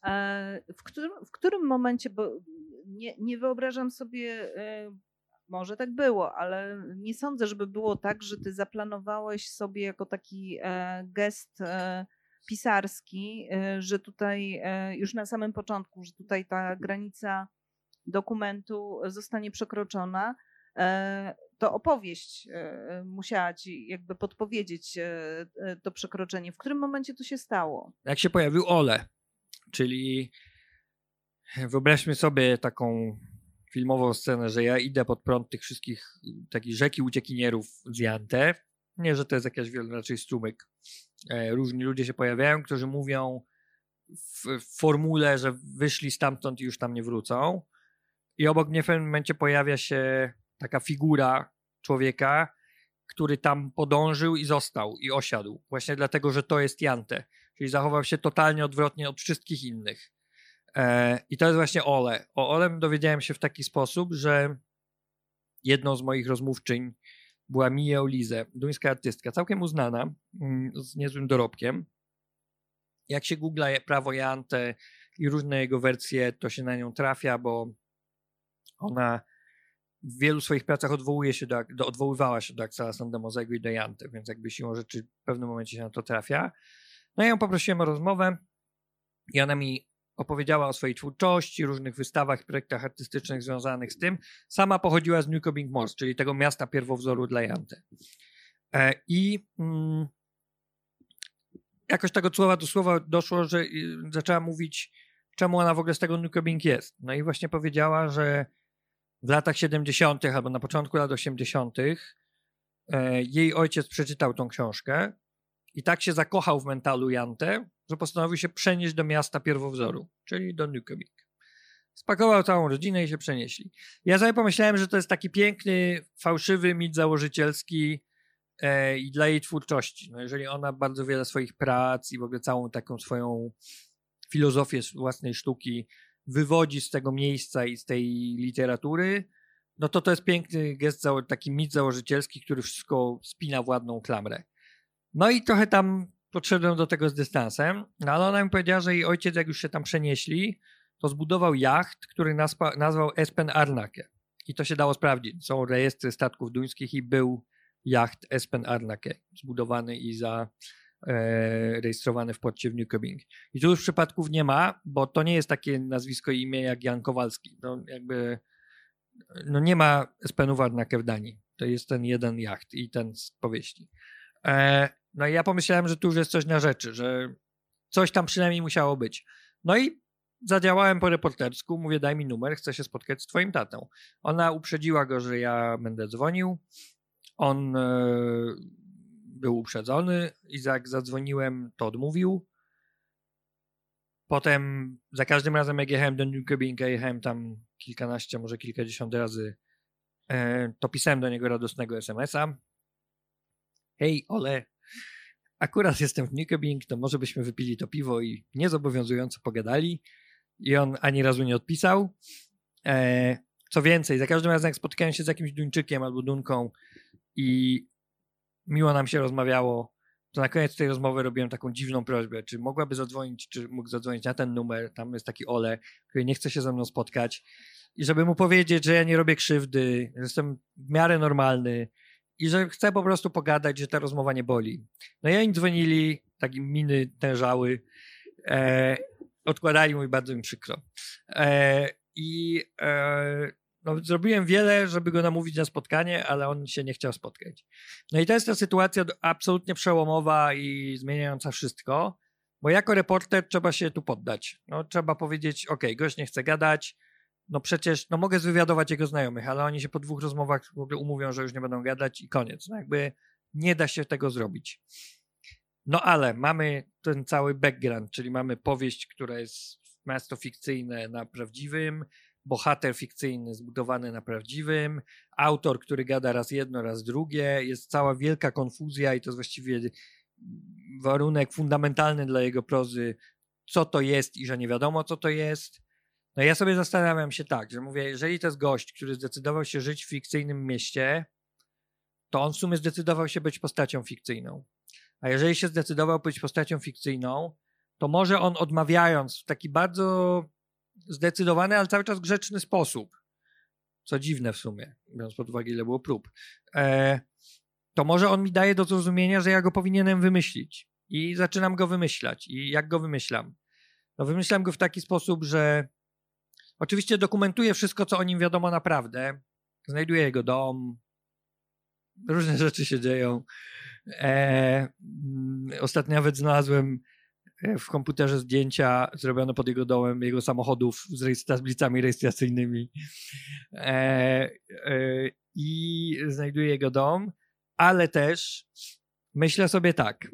E, w którym, w którym momencie, bo nie, nie wyobrażam sobie może tak było, ale nie sądzę, żeby było tak, że ty zaplanowałeś sobie jako taki e, gest e, pisarski, e, że tutaj już na samym początku, że tutaj ta granica dokumentu zostanie przekroczona. To opowieść musiała ci jakby podpowiedzieć to przekroczenie. W którym momencie to się stało? Jak się pojawił Ole, czyli wyobraźmy sobie taką filmową scenę, że ja idę pod prąd tych wszystkich takich rzeki uciekinierów z Jante. Nie, że to jest jakaś raczej strumyk. E, różni ludzie się pojawiają, którzy mówią w, w formule, że wyszli stamtąd i już tam nie wrócą. I obok mnie w pewnym momencie pojawia się taka figura człowieka, który tam podążył i został i osiadł. Właśnie dlatego, że to jest Jante. Czyli zachował się totalnie odwrotnie od wszystkich innych. E, I to jest właśnie Ole. O Ole dowiedziałem się w taki sposób, że jedną z moich rozmówczyń była Mia Olize, duńska artystka, całkiem uznana, mm, z niezłym dorobkiem. Jak się googla prawo Jante i różne jego wersje, to się na nią trafia, bo ona w wielu swoich pracach odwołuje się do, do odwoływała się do Axela Sandemozego i do Jante, więc jakby siłą rzeczy w pewnym momencie się na to trafia. No ja ją poprosiłem o rozmowę i ona mi opowiedziała o swojej twórczości, różnych wystawach projektach artystycznych związanych z tym. Sama pochodziła z Newcoming Mors, czyli tego miasta pierwowzoru dla Janty. E, I mm, jakoś tego słowa do słowa doszło, że zaczęła mówić, czemu ona w ogóle z tego Newcoming jest. No i właśnie powiedziała, że w latach 70. albo na początku lat 80. E, jej ojciec przeczytał tą książkę i tak się zakochał w mentalu Jante, że postanowił się przenieść do miasta pierwowzoru, czyli do Nykobik. Spakował całą rodzinę i się przenieśli. Ja sobie pomyślałem, że to jest taki piękny, fałszywy mit założycielski e, i dla jej twórczości. No jeżeli ona bardzo wiele swoich prac i w ogóle całą taką swoją filozofię własnej sztuki wywodzi z tego miejsca i z tej literatury, no to to jest piękny gest, taki mit założycielski, który wszystko spina w ładną klamrę. No i trochę tam podszedłem do tego z dystansem, no ale ona mi powiedziała, że jej ojciec, jak już się tam przenieśli, to zbudował jacht, który nazwa, nazwał Espen Arnake. I to się dało sprawdzić. Są rejestry statków duńskich i był jacht Espen Arnake zbudowany i za, e, rejestrowany w porcie w Newcoming. I tu już przypadków nie ma, bo to nie jest takie nazwisko i imię jak Jan Kowalski. No jakby no nie ma Espenów Arnake w Danii. To jest ten jeden jacht i ten z powieści. E, no i ja pomyślałem, że tu już jest coś na rzeczy, że coś tam przynajmniej musiało być. No i zadziałałem po reportersku, mówię daj mi numer, chcę się spotkać z twoim tatą. Ona uprzedziła go, że ja będę dzwonił. On e, był uprzedzony i jak zadzwoniłem, to odmówił. Potem za każdym razem, jak jechałem do Newcobinga, jechałem tam kilkanaście, może kilkadziesiąt razy, e, to pisałem do niego radosnego SMS-a. Hej, Ole, akurat jestem w Newcobing, to może byśmy wypili to piwo i niezobowiązująco pogadali. I on ani razu nie odpisał. E, co więcej, za każdym razem jak spotykałem się z jakimś Duńczykiem albo Dunką i miło nam się rozmawiało, to na koniec tej rozmowy robiłem taką dziwną prośbę, czy mogłaby zadzwonić, czy mógł zadzwonić na ten numer, tam jest taki Ole, który nie chce się ze mną spotkać. I żeby mu powiedzieć, że ja nie robię krzywdy, jestem w miarę normalny i że chcę po prostu pogadać, że ta rozmowa nie boli. No i oni dzwonili, takie miny tężały, e, odkładali mu i bardzo mi przykro. E, I e, no, zrobiłem wiele, żeby go namówić na spotkanie, ale on się nie chciał spotkać. No i to jest ta sytuacja absolutnie przełomowa i zmieniająca wszystko, bo jako reporter trzeba się tu poddać. No, trzeba powiedzieć, ok, gość nie chce gadać, no przecież, no mogę zwywiadować jego znajomych, ale oni się po dwóch rozmowach w ogóle umówią, że już nie będą gadać i koniec. No jakby nie da się tego zrobić. No ale mamy ten cały background, czyli mamy powieść, która jest miasto fikcyjne na prawdziwym, bohater fikcyjny zbudowany na prawdziwym, autor, który gada raz jedno, raz drugie, jest cała wielka konfuzja i to jest właściwie warunek fundamentalny dla jego prozy, co to jest i że nie wiadomo, co to jest. No ja sobie zastanawiam się tak, że mówię, jeżeli to jest gość, który zdecydował się żyć w fikcyjnym mieście, to on w sumie zdecydował się być postacią fikcyjną. A jeżeli się zdecydował być postacią fikcyjną, to może on odmawiając w taki bardzo zdecydowany, ale cały czas grzeczny sposób, co dziwne w sumie, biorąc pod uwagę, ile było prób, e, to może on mi daje do zrozumienia, że ja go powinienem wymyślić. I zaczynam go wymyślać. I jak go wymyślam? No wymyślam go w taki sposób, że oczywiście dokumentuję wszystko, co o nim wiadomo naprawdę. Znajduję jego dom, różne (laughs) rzeczy się dzieją. E, mm, ostatnio nawet znalazłem e, w komputerze zdjęcia zrobione pod jego domem, jego samochodów z tablicami rejestracyjnymi. E, e, I znajduję jego dom, ale też myślę sobie tak.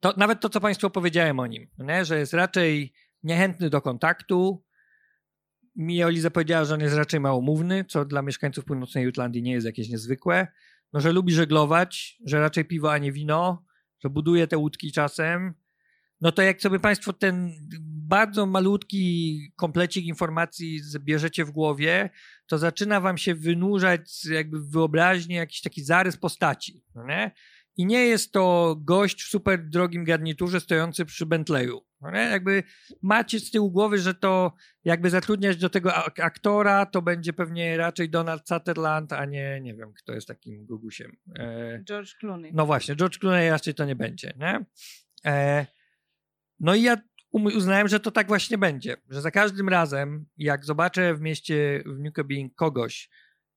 To, nawet to, co Państwu powiedziałem o nim, nie? że jest raczej niechętny do kontaktu. Mi Oliza powiedziała, że on jest raczej małomówny, co dla mieszkańców północnej Jutlandii nie jest jakieś niezwykłe no, że lubi żeglować, że raczej piwo, a nie wino, że buduje te łódki czasem, no to jak sobie Państwo ten bardzo malutki komplecik informacji bierzecie w głowie, to zaczyna Wam się wynurzać jakby w wyobraźni jakiś taki zarys postaci, no nie? I nie jest to gość w super drogim garniturze stojący przy Bentleyu. No jakby macie z tyłu głowy, że to jakby zatrudniać do tego aktora, to będzie pewnie raczej Donald Sutherland, a nie, nie wiem, kto jest takim gugusiem. E, George Clooney. No właśnie, George Clooney raczej to nie będzie, nie? E, no i ja uznałem, że to tak właśnie będzie, że za każdym razem, jak zobaczę w mieście w Newcoming kogoś,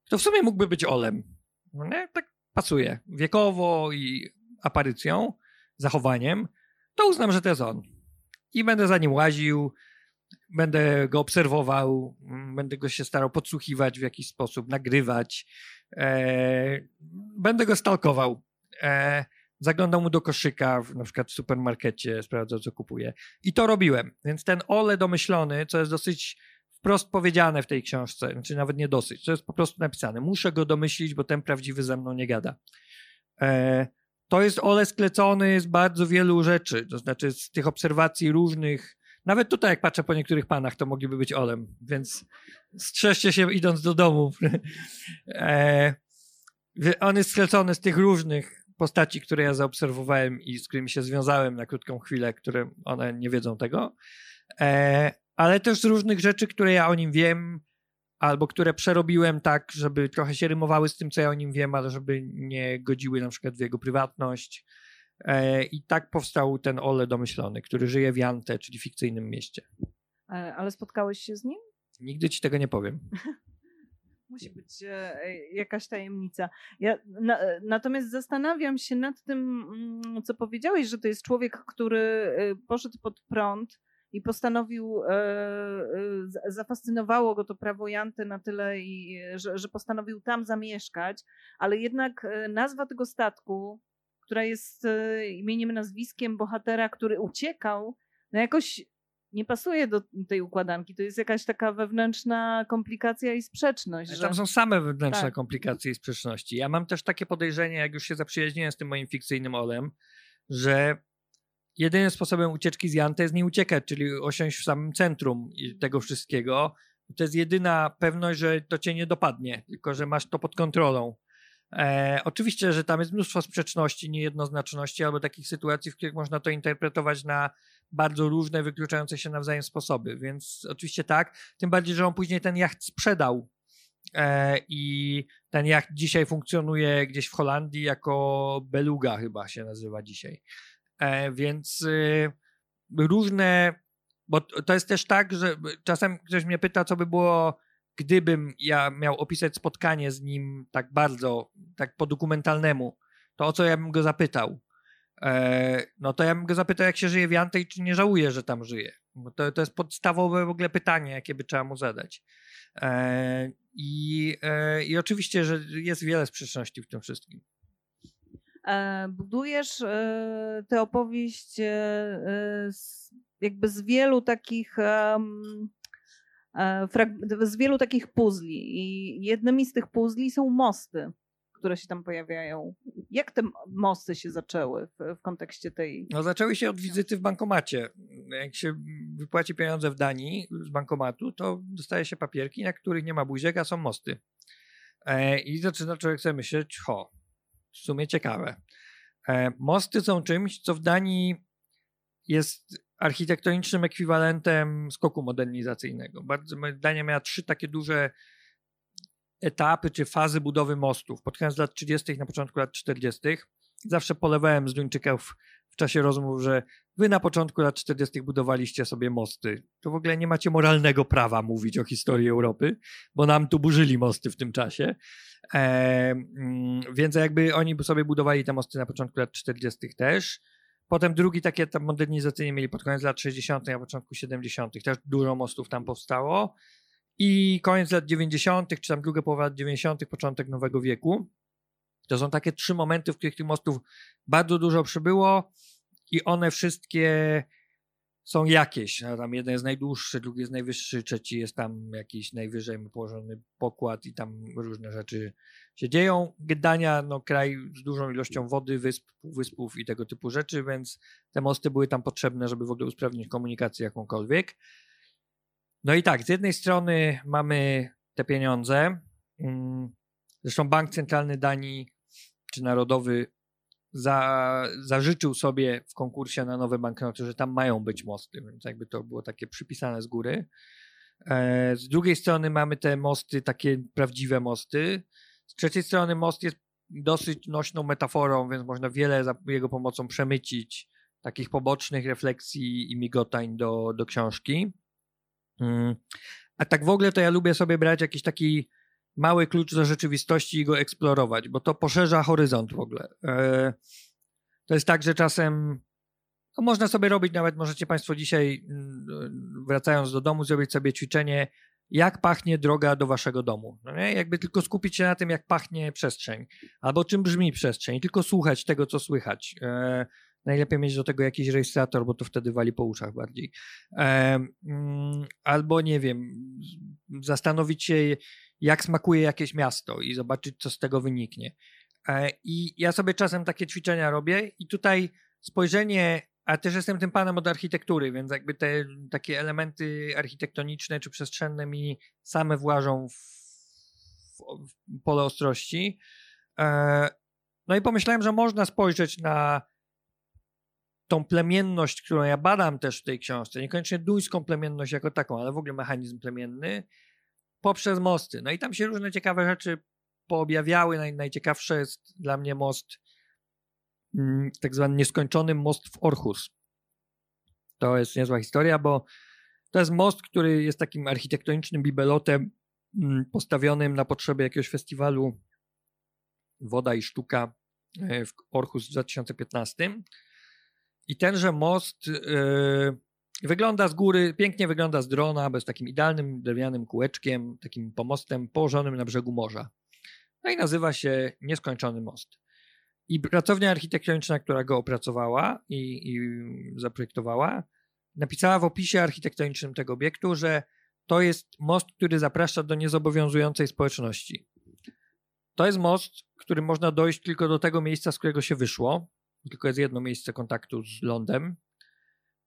kto w sumie mógłby być Olem, no nie? tak pasuje, wiekowo i aparycją, zachowaniem, to uznam, że to jest on i będę za nim łaził będę go obserwował, mm, będę go się starał podsłuchiwać w jakiś sposób, nagrywać, e, będę go stalkował. E, zaglądał mu do koszyka, w, na przykład w supermarkecie, sprawdzał, co kupuje. I to robiłem. Więc ten Ole domyślony, co jest dosyć wprost powiedziane w tej książce, znaczy nawet nie dosyć, to jest po prostu napisane. Muszę go domyślić, bo ten prawdziwy ze mną nie gada. E, to jest Ole sklecony z bardzo wielu rzeczy, to znaczy z tych obserwacji różnych. Nawet tutaj, jak patrzę po niektórych panach, to mogliby być Olem, więc strzeżcie się idąc do domu. (laughs) e, on jest sklecony z tych różnych postaci, które ja zaobserwowałem i z którymi się związałem na krótką chwilę, które one nie wiedzą tego, e, ale też z różnych rzeczy, które ja o nim wiem, albo które przerobiłem tak, żeby trochę się rymowały z tym, co ja o nim wiem, ale żeby nie godziły na przykład w jego prywatność. E, I tak powstał ten Ole domyślony, który żyje w Jante, czyli fikcyjnym mieście. E, ale spotkałeś się z nim? Nigdy ci tego nie powiem. (laughs) Musi być e, jakaś tajemnica. Ja na, natomiast zastanawiam się nad tym, mm, co powiedziałeś, że to jest człowiek, który poszedł pod prąd i postanowił, e, e, zafascynowało go to prawo Janty na tyle, i, że, że postanowił tam zamieszkać, ale jednak e, nazwa tego statku, która jest imieniem, nazwiskiem bohatera, który uciekał, no jakoś nie pasuje do tej układanki. To jest jakaś taka wewnętrzna komplikacja i sprzeczność. Że... Tam są same wewnętrzne tak. komplikacje i sprzeczności. Ja mam też takie podejrzenie, jak już się zaprzyjaźniłem z tym moim fikcyjnym Olem, że jedynym sposobem ucieczki z Jante jest nie uciekać, czyli osiąść w samym centrum tego wszystkiego. To jest jedyna pewność, że to cię nie dopadnie, tylko że masz to pod kontrolą. E, oczywiście, że tam jest mnóstwo sprzeczności, niejednoznaczności albo takich sytuacji, w których można to interpretować na bardzo różne, wykluczające się nawzajem sposoby, więc oczywiście tak. Tym bardziej, że on później ten jacht sprzedał e, i ten jacht dzisiaj funkcjonuje gdzieś w Holandii jako Beluga chyba się nazywa dzisiaj. E, więc y, różne, bo to jest też tak, że czasem ktoś mnie pyta, co by było, gdybym ja miał opisać spotkanie z nim tak bardzo, tak po dokumentalnemu, to o co ja bym go zapytał? E, no to ja bym go zapytał, jak się żyje w Jante i czy nie żałuje, że tam żyje. Bo to, to jest podstawowe w ogóle pytanie, jakie by trzeba mu zadać. E, I, I oczywiście, że jest wiele sprzeczności w tym wszystkim. E, budujesz e, tę opowieść e, jakby z wielu takich z wielu takich puzli i jednymi z tych puzli są mosty, które się tam pojawiają. Jak te mosty się zaczęły w, w kontekście tej... No zaczęły się od wizyty w bankomacie. Jak się wypłaci pieniądze w Danii z bankomatu, to dostaje się papierki, na których nie ma buziek, a są mosty. I zaczyna człowiek sobie myśleć, ho, w sumie ciekawe. E, mosty są czymś, co w Danii jest architektonicznym ekwiwalentem skoku modernizacyjnego. Bardzo, Dania miała trzy takie duże etapy czy fazy budowy mostów. Pod koniec lat 30., na początku lat 40. Zawsze polewałem z Duńczyków czasie rozmów, że wy na początku lat 40. budowaliście sobie mosty. To w ogóle nie macie moralnego prawa mówić o historii Europy, bo nam tu burzyli mosty w tym czasie. E, mm, więc jakby oni sobie budowali te mosty na początku lat 40. też. Potem drugi taki etap modernizacyjny mieli pod koniec lat 60., a początku 70. Też dużo mostów tam powstało. I koniec lat 90., czy tam druga połowa lat 90., początek nowego wieku. To są takie trzy momenty, w których tych mostów bardzo dużo przybyło i one wszystkie są jakieś. No, tam jeden jest najdłuższy, drugi jest najwyższy, trzeci jest tam jakiś najwyżej położony pokład i tam różne rzeczy się dzieją. Gdania, no kraj z dużą ilością wody, wysp, wyspów i tego typu rzeczy, więc te mosty były tam potrzebne, żeby w ogóle usprawnić komunikację jakąkolwiek. No i tak, z jednej strony mamy te pieniądze. Mm, zresztą Bank Centralny Danii Narodowy za, zażyczył sobie w konkursie na nowe banknoty, że tam mają być mosty, więc jakby to było takie przypisane z góry. E, z drugiej strony mamy te mosty, takie prawdziwe mosty. Z trzeciej strony most jest dosyć nośną metaforą, więc można wiele za jego pomocą przemycić takich pobocznych refleksji i migotań do, do książki. Mm. A tak w ogóle to ja lubię sobie brać jakiś taki mały klucz do rzeczywistości i go eksplorować, bo to poszerza horyzont w ogóle. E, to jest tak, że czasem no można sobie robić, nawet możecie Państwo dzisiaj mm, wracając do domu, zrobić sobie ćwiczenie, jak pachnie droga do waszego domu. No nie? Jakby tylko skupić się na tym, jak pachnie przestrzeń, albo czym brzmi przestrzeń, tylko słuchać tego, co słychać. E, najlepiej mieć do tego jakiś rejestrator, bo to wtedy wali po uszach bardziej. E, mm, albo nie wiem, zastanowić się, jak smakuje jakieś miasto i zobaczyć, co z tego wyniknie. E, I ja sobie czasem takie ćwiczenia robię, i tutaj spojrzenie a też jestem tym panem od architektury, więc jakby te takie elementy architektoniczne czy przestrzenne mi same włażą w, w, pole ostrości. E, no i pomyślałem, że można spojrzeć na tą plemienność, którą ja badam też w tej książce, niekoniecznie duńską plemienność jako taką, ale w ogóle mechanizm plemienny, poprzez mosty. No i tam się różne ciekawe rzeczy poobjawiały. Naj, najciekawsze jest dla mnie most Mm, tak zwany nieskończony most w Orchus. To jest niezła historia, bo to jest most, który jest takim architektonicznym bibelotem mm, postawionym na potrzeby jakiegoś festiwalu Woda i Sztuka e, w Orchus w 2015. I tenże most yy, wygląda z góry, pięknie wygląda z drona, bez takim idealnym drewnianym kółeczkiem, takim pomostem położonym na brzegu morza. No i nazywa się Nieskończony Most. I pracownia architektoniczna, która go opracowała i, i zaprojektowała, napisała w opisie architektonicznym tego obiektu, że to jest most, który zaprasza do niezobowiązującej społeczności. To jest most, którym można dojść tylko do tego miejsca, z którego się wyszło. Tylko jest jedno miejsce kontaktu z lądem,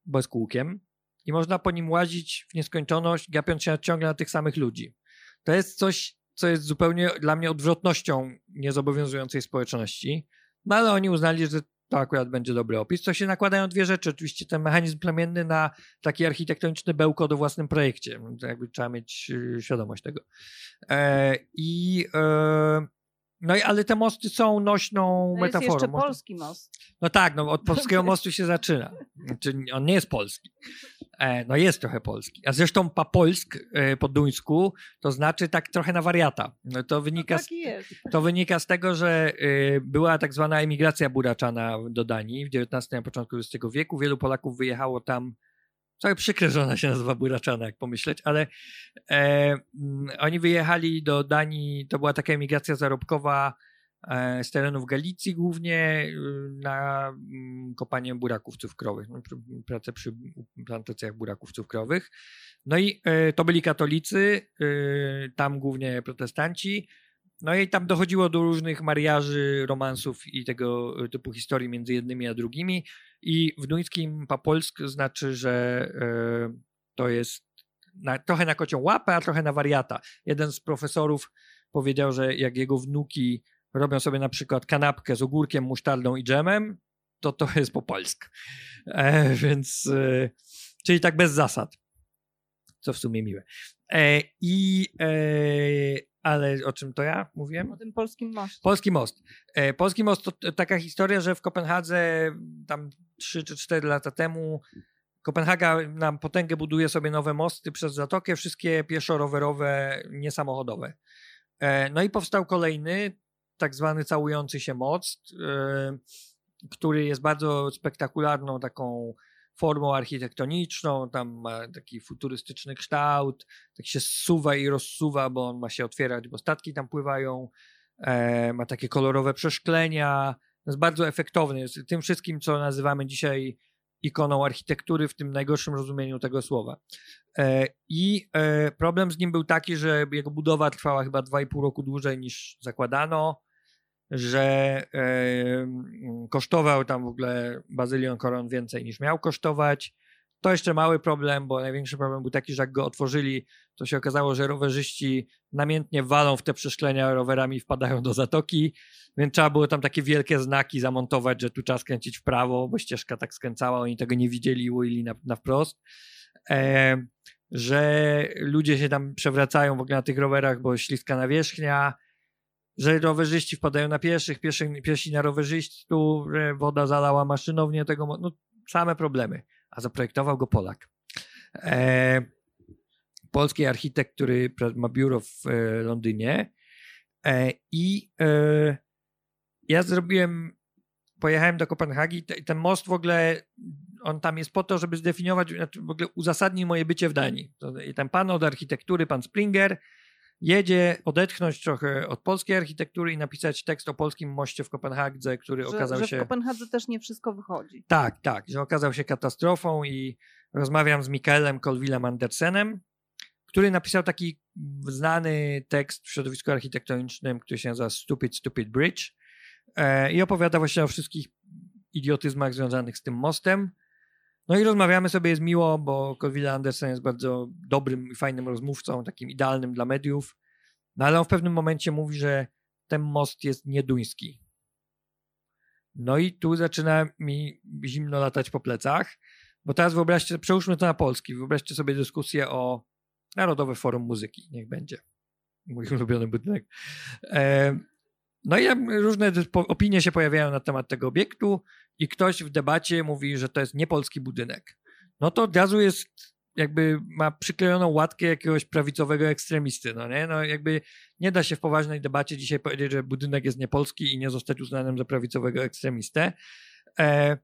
bo jest kółkiem. I można po nim łazić w nieskończoność, gapiąc się ciągle na tych samych ludzi. To jest coś, co jest zupełnie dla mnie odwrotnością niezobowiązującej społeczności. No ale oni uznali, że to akurat będzie dobry opis. To się nakładają dwie rzeczy. Oczywiście ten mechanizm plemienny na taki architektoniczny bełko o własnym projekcie. Jakby trzeba mieć y, świadomość tego. E, I e, no i ale te mosty są nośną to metaforą. Jest jeszcze polski most. No tak, no od polskiego (laughs) mostu się zaczyna. Znaczy, on nie jest polski. E, no jest trochę polski. A zresztą papolsk e, po duńsku to znaczy tak trochę na wariata. No to, wynika no z, to wynika z tego, że e, była tak zwana emigracja buraczana do Danii w XIX, na początku XX wieku. Wielu Polaków wyjechało tam Trochę przykre, że ona się nazywa Buraczana, jak pomyśleć, ale e, oni wyjechali do Danii, to była taka emigracja zarobkowa e, z terenów Galicji głównie y, na mm, kopanie buraków cukrowych, no, pracę przy plantacjach buraków cukrowych. No i e, to byli katolicy, y, tam głównie protestanci, no i tam dochodziło do różnych mariaży, romansów i tego typu historii między jednymi a drugimi. I w duńskim papolsk znaczy, że e, to jest na, trochę na kocią łapę, a trochę na wariata. Jeden z profesorów powiedział, że jak jego wnuki robią sobie na przykład kanapkę z ogórkiem, musztardą i dżemem, to to jest po polsk. E, więc, e, czyli tak bez zasad, co w sumie miłe. E, I e, ale o czym to ja mówiłem? O tym polskim moście. Polski most. E, Polski most to taka historia, że w Kopenhadze tam 3 czy 4 lata temu Kopenhaga na potęgę buduje sobie nowe mosty przez zatokę, wszystkie pieszo-rowerowe, niesamochodowe. E, no i powstał kolejny, tak zwany całujący się most, e, który jest bardzo spektakularną taką formą architektoniczną, tam ma taki futurystyczny kształt, tak się zsuwa i rozsuwa, bo on ma się otwierać, bo statki tam pływają, e, ma takie kolorowe przeszklenia, jest bardzo efektowny, jest tym wszystkim, co nazywamy dzisiaj ikoną architektury w tym najgorszym rozumieniu tego słowa. E, I e, problem z nim był taki, że jego budowa trwała chyba 2,5 roku dłużej niż zakładano, że e, kosztował tam w ogóle bazylion koron więcej niż miał kosztować. To jeszcze mały problem, bo największy problem był taki, że jak go otworzyli, to się okazało, że rowerzyści namiętnie walą w te przeszklenia rowerami, wpadają do zatoki, więc trzeba było tam takie wielkie znaki zamontować, że tu trzeba skręcić w prawo, bo ścieżka tak skręcała, oni tego nie widzieli i na, na wprost. E, że ludzie się tam przewracają w ogóle na tych rowerach, bo śliska nawierzchnia, że rowerzyści wpadają na pieszych, pieszych piesi na rowerzystów, woda zalała maszynownię tego, no same problemy. A zaprojektował go Polak. E, polski architekt, który ma biuro w e, Londynie e, i e, ja zrobiłem pojechałem do Kopenhagi ten most w ogóle, on tam jest po to, żeby zdefiniować, w ogóle uzasadnić moje bycie w Danii. I ten pan od architektury, pan Springer, jedzie odetchnąć trochę od polskiej architektury i napisać tekst o polskim moście w Kopenhadze, który że, okazał że się... w Kopenhadze też nie wszystko wychodzi. Tak, tak, że okazał się katastrofą i rozmawiam z Mikaelem Colvillem Andersenem, który napisał taki znany tekst w środowisku architektonicznym, który się nazywa Stupid, Stupid Bridge e, i opowiada właśnie o wszystkich idiotyzmach związanych z tym mostem. No i rozmawiamy sobie, jest miło, bo Colville Andersen jest bardzo dobrym i fajnym rozmówcą, takim idealnym dla mediów. No ale on w pewnym momencie mówi, że ten most jest nieduński. No i tu zaczyna mi zimno latać po plecach, bo teraz wyobraźcie, przełóżmy to na polski, wyobraźcie sobie dyskusję o Narodowe Forum Muzyki, niech będzie. Mój ulubiony budynek. E, no i różne opinie się pojawiają na temat tego obiektu i ktoś w debacie mówi, że to jest niepolski budynek. No to od razu jest jakby ma przyklejoną łatkę jakiegoś prawicowego ekstremisty, no nie? No jakby nie da się w poważnej debacie dzisiaj powiedzieć, że budynek jest niepolski i nie zostać uznanym za prawicowego ekstremistę. E,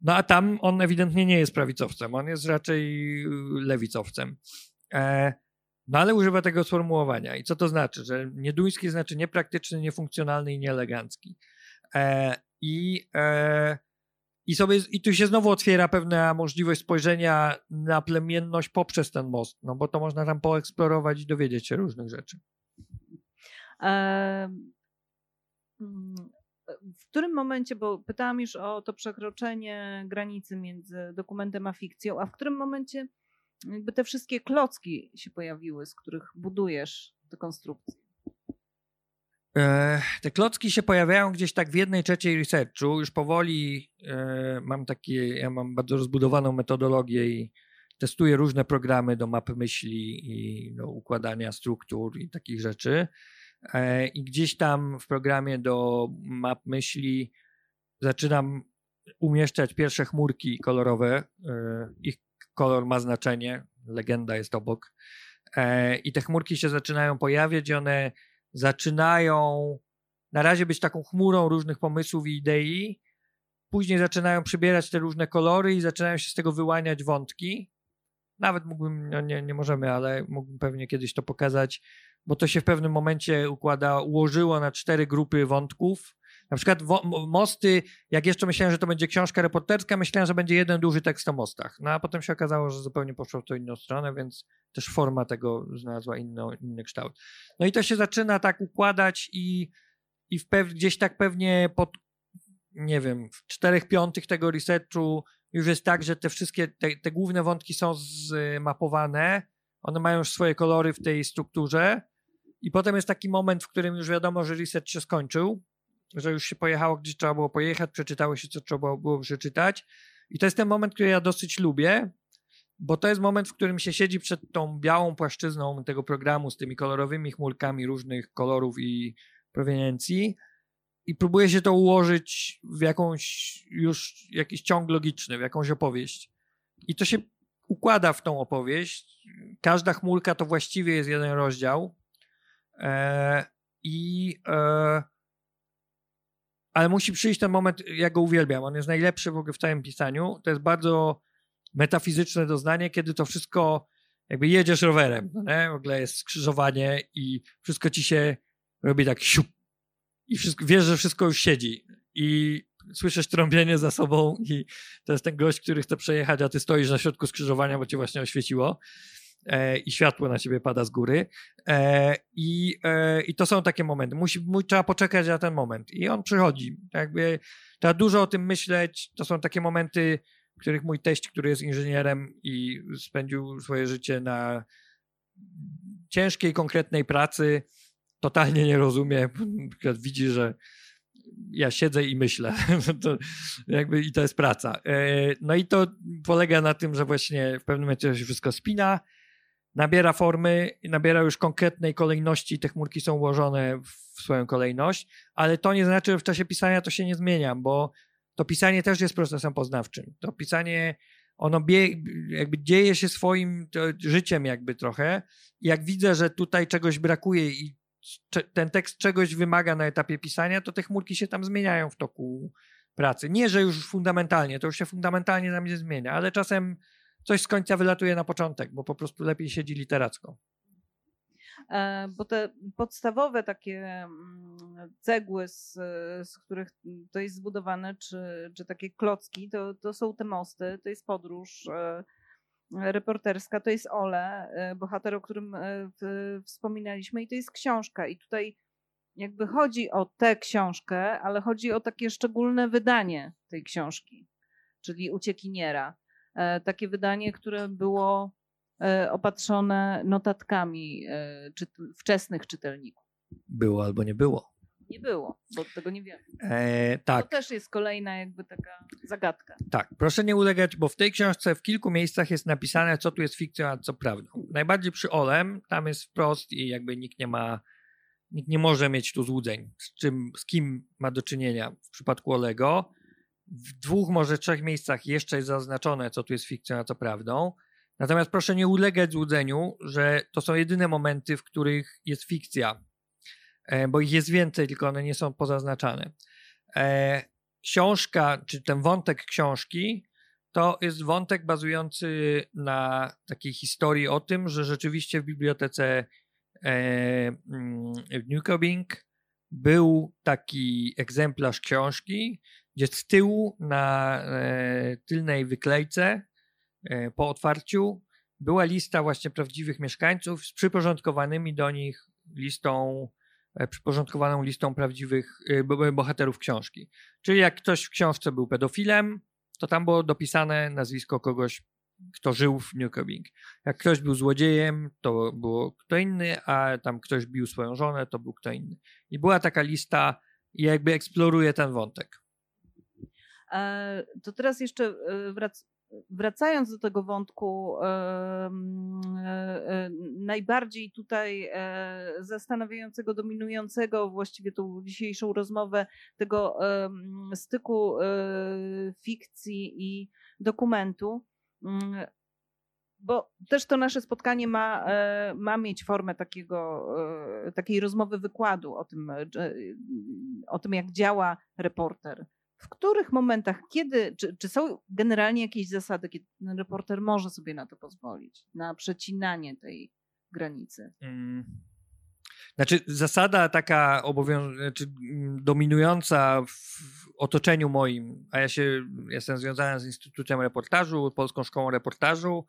no a tam on ewidentnie nie jest prawicowcem, on jest raczej lewicowcem. E, no ale używa tego sformułowania. I co to znaczy? Że nieduński znaczy niepraktyczny, niefunkcjonalny i nieelegancki. E, I, e, i, sobie, I tu się znowu otwiera pewna możliwość spojrzenia na plemienność poprzez ten most, no bo to można tam poeksplorować i dowiedzieć się różnych rzeczy. W którym momencie, bo pytałam już o to przekroczenie granicy między dokumentem a fikcją, a w którym momencie jakby te wszystkie klocki się pojawiły, z których budujesz tę konstrukcję? E, te klocki się pojawiają gdzieś tak w jednej trzeciej researchu. Już powoli e, mam takie, ja mam bardzo rozbudowaną metodologię i testuję różne programy do mapy myśli i do układania struktur i takich rzeczy. E, I gdzieś tam w programie do map myśli zaczynam umieszczać pierwsze chmurki kolorowe. Ich kolor ma znaczenie, legenda jest obok. E, I te chmurki się zaczynają pojawiać one zaczynają na razie być taką chmurą różnych pomysłów i idei. Później zaczynają przybierać te różne kolory i zaczynają się z tego wyłaniać wątki. Nawet mógłbym, no nie, nie możemy, ale mógłbym pewnie kiedyś to pokazać, bo to się w pewnym momencie układa, ułożyło na cztery grupy wątków na przykład mosty, jak jeszcze myślałem, że to będzie książka reporterska, myślałem, że będzie jeden duży tekst o mostach. No a potem się okazało, że zupełnie poszło w to inną stronę, więc też forma tego znalazła inno, inny kształt. No i to się zaczyna tak układać i, i w pew, gdzieś tak pewnie pod, nie wiem, w czterech piątych tego researchu już jest tak, że te wszystkie, te, te główne wątki są zmapowane, one mają już swoje kolory w tej strukturze i potem jest taki moment, w którym już wiadomo, że research się skończył, że już się pojechało, gdzie trzeba było pojechać, przeczytało się, co trzeba było przeczytać. I to jest ten moment, który ja dosyć lubię, bo to jest moment, w którym się siedzi przed tą białą płaszczyzną tego programu z tymi kolorowymi chmurkami różnych kolorów i proweniencji i próbuje się to ułożyć w jakąś już jakiś ciąg logiczny, w jakąś opowieść. I to się układa w tą opowieść. Każda chmurka to właściwie jest jeden rozdział. E, I e, ale musi przyjść ten moment, ja go uwielbiam, on jest najlepszy w ogóle w całym pisaniu. To jest bardzo metafizyczne doznanie, kiedy to wszystko jakby jedziesz rowerem, no nie? w ogóle jest skrzyżowanie i wszystko ci się robi tak siup i wszystko, wiesz, że wszystko już siedzi i słyszysz trąbienie za sobą i to jest ten gość, który chce przejechać, a ty stoisz na środku skrzyżowania, bo cię właśnie oświeciło e, i światło na ciebie pada z góry. E, i, e, I to są takie momenty. Musi, mu, trzeba poczekać na ten moment. I on przychodzi. Jakby trzeba dużo o tym myśleć. To są takie momenty, w których mój teść, który jest inżynierem i spędził swoje życie na ciężkiej, konkretnej pracy, totalnie nie rozumie. (laughs) Widzi, że ja siedzę i myślę. (laughs) to jakby, I to jest praca. E, no i to polega na tym, że właśnie w pewnym momencie się wszystko spina nabiera formy, nabiera już konkretnej kolejności, te chmurki są ułożone w swoją kolejność, ale to nie znaczy, że w czasie pisania to się nie zmienia, bo to pisanie też jest procesem poznawczym. To pisanie, ono bie, jakby dzieje się swoim życiem jakby trochę. Jak widzę, że tutaj czegoś brakuje i ten tekst czegoś wymaga na etapie pisania, to te chmurki się tam zmieniają w toku pracy. Nie, że już fundamentalnie, to już się fundamentalnie nam nie zmienia, ale czasem coś z końca wylatuje na początek, bo po prostu lepiej siedzi literacko. E, bo te podstawowe takie mm, cegły, z, z których to jest zbudowane, czy, czy takie klocki, to, to są te mosty, to jest podróż e, reporterska, to jest Ole, e, bohater, o którym wspominaliśmy i to jest książka i tutaj jakby chodzi o tę książkę, ale chodzi o takie szczególne wydanie tej książki, czyli Uciekiniera. Takie wydanie, które było E, opatrzone notatkami e, czy, wczesnych czytelników. Było albo nie było. Nie było, bo tego nie wiemy. E, tak. To też jest kolejna jakby taka zagadka. Tak, proszę nie ulegać, bo w tej książce w kilku miejscach jest napisane, co tu jest fikcją, a co prawdą. Najbardziej przy Olem, tam jest wprost i jakby nikt nie ma, nikt nie może mieć tu złudzeń, z, czym, z kim ma do czynienia w przypadku Olego. W dwóch, może trzech miejscach jeszcze jest zaznaczone, co tu jest fikcją, a co prawdą. Natomiast proszę nie ulegać złudzeniu, że to są jedyne momenty, w których jest fikcja, e, bo ich jest więcej, tylko one nie są pozaznaczane. E, książka, czy ten wątek książki, to jest wątek bazujący na takiej historii o tym, że rzeczywiście w bibliotece e, mm, w Newcoming był taki egzemplarz książki, gdzie z tyłu na tylnej wyklejce E, po otwarciu była lista właśnie prawdziwych mieszkańców z przyporządkowanymi do nich listą, e, przyporządkowaną listą prawdziwych e, bohaterów książki. Czyli jak ktoś w książce był pedofilem, to tam było dopisane nazwisko kogoś, kto żył w Newcoming. Jak ktoś był złodziejem, to było kto inny, a tam ktoś bił swoją żonę, to był kto inny. I była taka lista i jakby eksploruje ten wątek. To teraz jeszcze wrac wracając do tego wątku, e, e, najbardziej tutaj e, zastanawiającego, dominującego właściwie tą dzisiejszą rozmowę, tego styku fikcji i dokumentu, mm, bo też to nasze spotkanie ma, ma mieć formę takiego, takiej rozmowy wykładu o tym, o tym, jak działa reporter w których momentach, kiedy, czy, czy są generalnie jakieś zasady, kiedy ten reporter może sobie na to pozwolić, na przecinanie tej granicy? Mm. Znaczy, zasada taka obowiąz- znaczy, mm, dominująca w otoczeniu moim, a ja się jestem związany z Instytutem Reportażu, Polską Szkołą Reportażu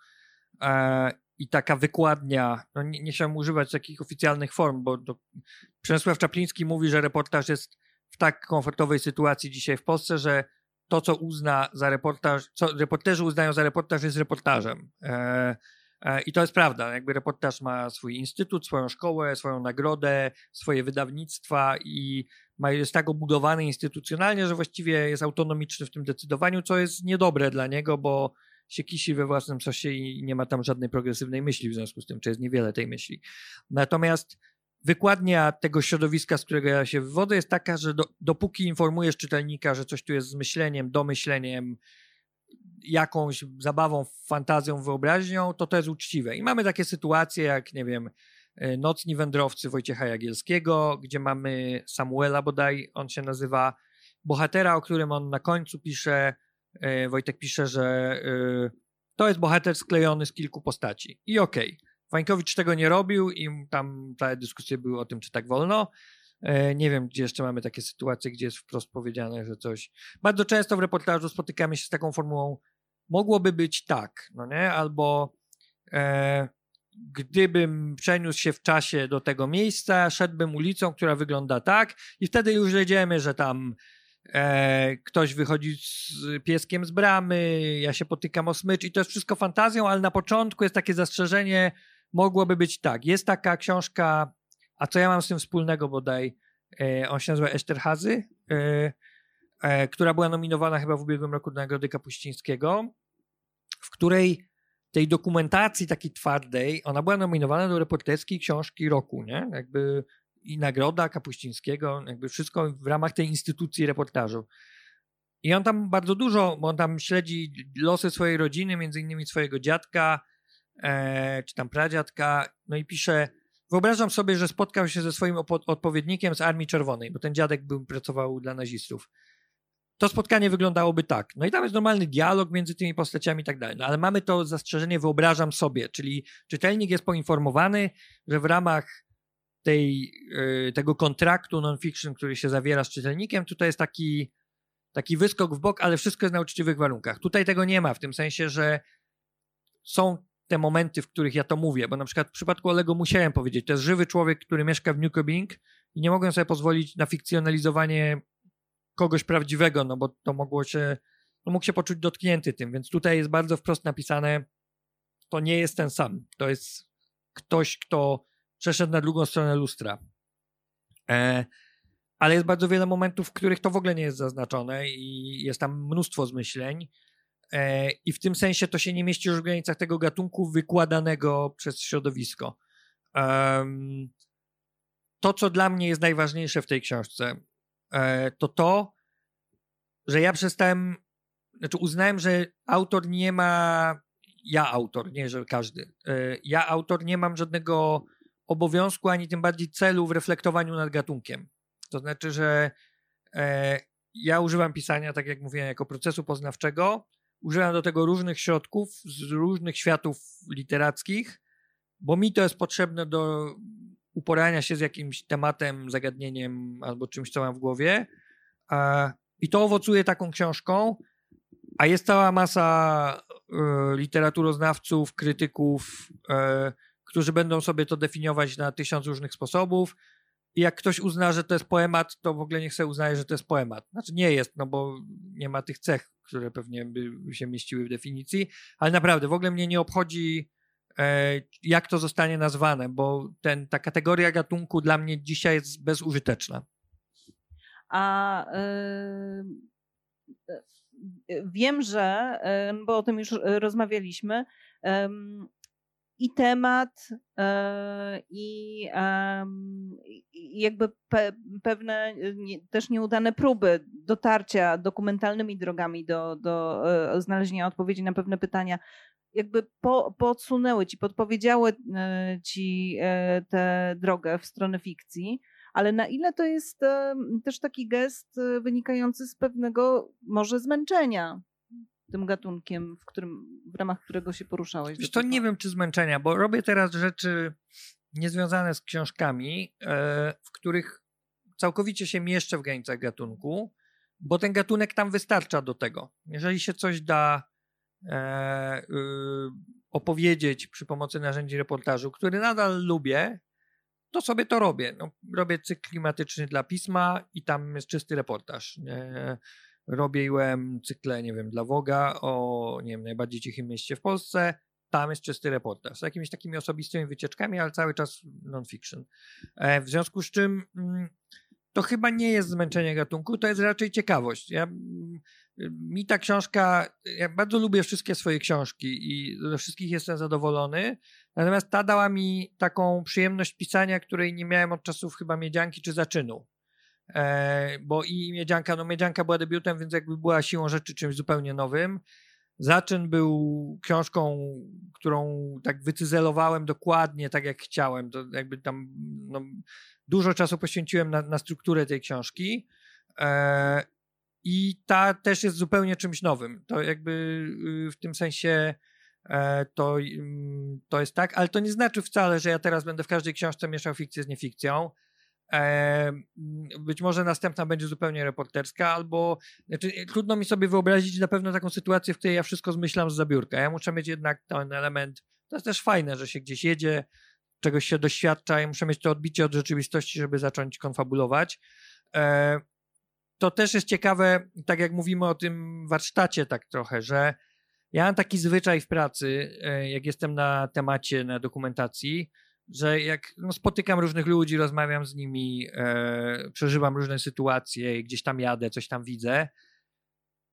e, i taka wykładnia, no nie, nie chciałem używać takich oficjalnych form, bo to, Przemysław Czapliński mówi, że reportaż jest w tak komfortowej sytuacji dzisiaj w Polsce, że to, co uzna za reportaż, co reporterzy uznają za reportaż, jest reportażem. E, e, I to jest prawda. Jakby reportaż ma swój instytut, swoją szkołę, swoją nagrodę, swoje wydawnictwa i jest tak obudowany instytucjonalnie, że właściwie jest autonomiczny w tym decydowaniu, co jest niedobre dla niego, bo się kisi we własnym sosie i nie ma tam żadnej progresywnej myśli w związku z tym, czy jest niewiele tej myśli. Natomiast wykładnia tego środowiska, z którego ja się wywodzę, jest taka, że do, dopóki informujesz czytelnika, że coś tu jest z myśleniem, domyśleniem, jakąś zabawą, fantazją, wyobraźnią, to to jest uczciwe. I mamy takie sytuacje jak, nie wiem, e, Nocni Wędrowcy Wojciecha Jagielskiego, gdzie mamy Samuela bodaj, on się nazywa, bohatera, o którym on na końcu pisze, e, Wojtek pisze, że e, to jest bohater sklejony z kilku postaci. I okej. Okay Wańkowicz tego nie robił i tam te dyskusje były o tym, czy tak wolno. E, nie wiem, gdzie jeszcze mamy takie sytuacje, gdzie jest wprost powiedziane, że coś. Bardzo często w reportażu spotykamy się z taką formułą, mogłoby być tak, no nie? Albo e, gdybym przeniósł się w czasie do tego miejsca, szedłbym ulicą, która wygląda tak, i wtedy już jedziemy, że tam e, ktoś wychodzi z pieskiem z bramy, ja się potykam o smycz, i to jest wszystko fantazją, ale na początku jest takie zastrzeżenie, mogłoby być tak. Jest taka książka, a co ja mam z tym wspólnego bodaj, e, on się nazywa Esterhazy, e, e, która była nominowana chyba w ubiegłym roku do Nagrody Kapuścińskiego, w której tej dokumentacji takiej twardej, ona była nominowana do reporterskiej książki roku, nie? Jakby i nagroda Kapuścińskiego, jakby wszystko w ramach tej instytucji reportażu. I on tam bardzo dużo, bo on tam śledzi losy swojej rodziny, między innymi swojego dziadka, e, czy tam pradziadka, no i pisze, wyobrażam sobie, że spotkał się ze swoim odpowiednikiem z Armii Czerwonej, bo ten dziadek był, pracował dla nazistów. to spotkanie wyglądałoby tak. No i tam jest normalny dialog między tymi postaciami i tak dalej. No ale mamy to zastrzeżenie, wyobrażam sobie, czyli czytelnik jest poinformowany, że w ramach tej, yy, tego kontraktu non-fiction, który się zawiera z czytelnikiem, tutaj jest taki, taki wyskok w bok, ale wszystko jest na uczciwych warunkach. Tutaj tego nie ma, w tym sensie, że są te momenty, w których ja to mówię, bo na przykład w przypadku Olego musiałem powiedzieć, to jest żywy człowiek, który mieszka w Newcoming i nie mogłem sobie pozwolić na fikcjonalizowanie kogoś prawdziwego, no bo to mogło się, no mógł się poczuć dotknięty tym, więc tutaj jest bardzo wprost napisane, to nie jest ten sam, to jest ktoś, kto przeszedł na drugą stronę lustra. E, ale jest bardzo wiele momentów, w których to w ogóle nie jest zaznaczone i jest tam mnóstwo zmyśleń. E, I w tym sensie to się nie mieści już w granicach tego gatunku wykładanego przez środowisko. To, co dla mnie jest najważniejsze w tej książce, e, to to, że ja przestałem, znaczy uznałem, że autor nie ma, ja autor, nie, że każdy, e, ja autor nie mam żadnego obowiązku, ani tym bardziej celu w reflektowaniu nad gatunkiem. To znaczy, że ja używam pisania, tak jak mówiłem, jako procesu poznawczego, używam do tego różnych środków z różnych światów literackich, bo mi to jest potrzebne do uporania się z jakimś tematem, zagadnieniem albo czymś, co mam w głowie. I to owocuje taką książką, a jest cała masa e, literaturoznawców, krytyków, e, którzy będą sobie to definiować na tysiąc różnych sposobów. I jak ktoś uzna, że to jest poemat, to w ogóle niech sobie uznaje, że to jest poemat. Znaczy nie jest, no bo nie ma tych cech, które pewnie by się mieściły w definicji, ale naprawdę w ogóle mnie nie obchodzi E, jak to zostanie nazwane, bo ten, ta kategoria gatunku dla mnie dzisiaj jest bezużyteczna. A yy, wiem, że, bo o tym już rozmawialiśmy, i temat, i jakby pe, pewne nie, też nieudane próby dotarcia dokumentalnymi drogami do, do znalezienia odpowiedzi na pewne pytania jakby po, podsunęły ci, podpowiedziały e, ci e, tę drogę w stronę fikcji, ale na ile to jest e, też taki gest wynikający z pewnego może zmęczenia tym gatunkiem, w, którym, w ramach którego się poruszałeś? Wiesz, to nie wiem, czy zmęczenia, bo robię teraz rzeczy niezwiązane z książkami, w których całkowicie się mieszczę w granicach gatunku, bo ten gatunek tam wystarcza do tego. Jeżeli się coś da e, y, opowiedzieć przy pomocy narzędzi reportażu, który nadal lubię, to sobie to robię. No, robię cykl klimatyczny dla pisma i tam jest czysty reportaż. E, robiłem cykle, nie wiem, dla Woga o, nie wiem, najbardziej cichym mieście w Polsce. Tam jest czysty reportaż. Z jakimiś takimi osobistymi wycieczkami, ale cały czas non-fiction. E, w związku z czym mm, to chyba nie jest zmęczenie gatunku, to jest raczej ciekawość. Ja mm, mi ta książka, ja bardzo lubię wszystkie swoje książki i ze wszystkich jestem zadowolony, natomiast ta dała mi taką przyjemność pisania, której nie miałem od czasów chyba Miedzianki czy Zaczynu. E, bo i Miedzianka, no Miedzianka była debiutem, więc jakby była siłą rzeczy czymś zupełnie nowym. Zaczyn był książką, którą tak wycyzelowałem dokładnie tak jak chciałem. To jakby tam no, dużo czasu poświęciłem na, na strukturę tej książki. E, i ta też jest zupełnie czymś nowym. To jakby y, w tym sensie e, to, mm, to jest tak, ale to nie znaczy wcale, że ja teraz będę w każdej książce mieszał fikcję z niefikcją. E, być może następna będzie zupełnie reporterska, albo znaczy, trudno mi sobie wyobrazić na pewno taką sytuację, w której ja wszystko zmyślam z zabiórka. Ja muszę mieć jednak ten element. To jest też fajne, że się gdzieś jedzie, czegoś się doświadcza. Ja muszę mieć to odbicie od rzeczywistości, żeby zacząć konfabulować. E, to też jest ciekawe, tak jak mówimy o tym warsztacie, tak trochę, że ja mam taki zwyczaj w pracy, e, jak jestem na temacie, na dokumentacji, że jak no, spotykam różnych ludzi, rozmawiam z nimi, e, przeżywam różne sytuacje, gdzieś tam jadę, coś tam widzę.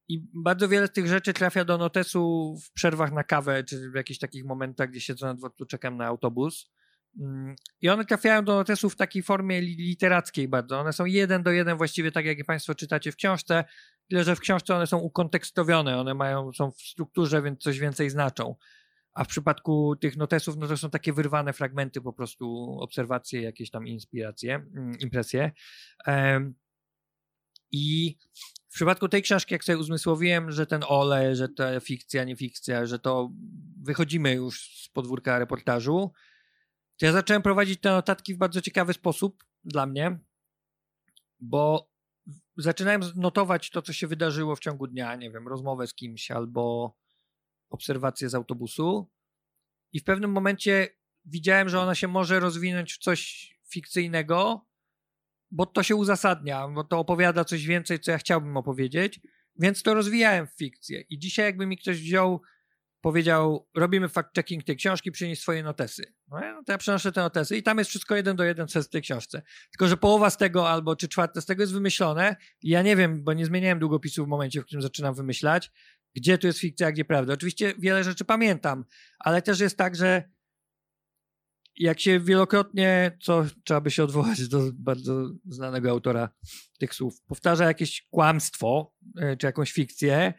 I bardzo wiele z tych rzeczy trafia do notesu w przerwach na kawę, czy w jakichś takich momentach, gdzie siedzę na dworcu, czekam na autobus. Mm, I one trafiają do notesu w takiej formie literackiej bardzo. One są jeden do jeden właściwie tak, jak Państwo czytacie w książce, tyle że w książce one są ukontekstowione, one mają, są w strukturze, więc coś więcej znaczą. A w przypadku tych notesów, no to są takie wyrwane fragmenty, po prostu obserwacje, jakieś tam inspiracje, mm, impresje. I w przypadku tej książki, jak sobie uzmysłowiłem, że ten ole, że to fikcja, nie fikcja, że to wychodzimy już z podwórka reportażu, to ja zacząłem prowadzić te notatki w bardzo ciekawy sposób dla mnie, bo zaczynałem notować to, co się wydarzyło w ciągu dnia, nie wiem, rozmowę z kimś albo obserwację z autobusu i w pewnym momencie widziałem, że ona się może rozwinąć w coś fikcyjnego, bo to się uzasadnia, bo to opowiada coś więcej, co ja chciałbym opowiedzieć, więc to rozwijałem w fikcję. I dzisiaj jakby mi ktoś wziął, powiedział, robimy fact-checking tej książki, przynieś swoje notesy. No, no to ja przenoszę te notesy i tam jest wszystko jeden do jeden, co jest w tej książce. Tylko, że połowa z tego albo czy czwarte z tego jest wymyślone i ja nie wiem, bo nie zmieniałem długopisu w momencie, w którym zaczynam wymyślać, gdzie tu jest fikcja, a gdzie prawda. Oczywiście wiele rzeczy pamiętam, ale też jest tak, że jak się wielokrotnie, co trzeba by się odwołać do bardzo znanego autora tych słów, powtarza jakieś kłamstwo e, czy jakąś fikcję,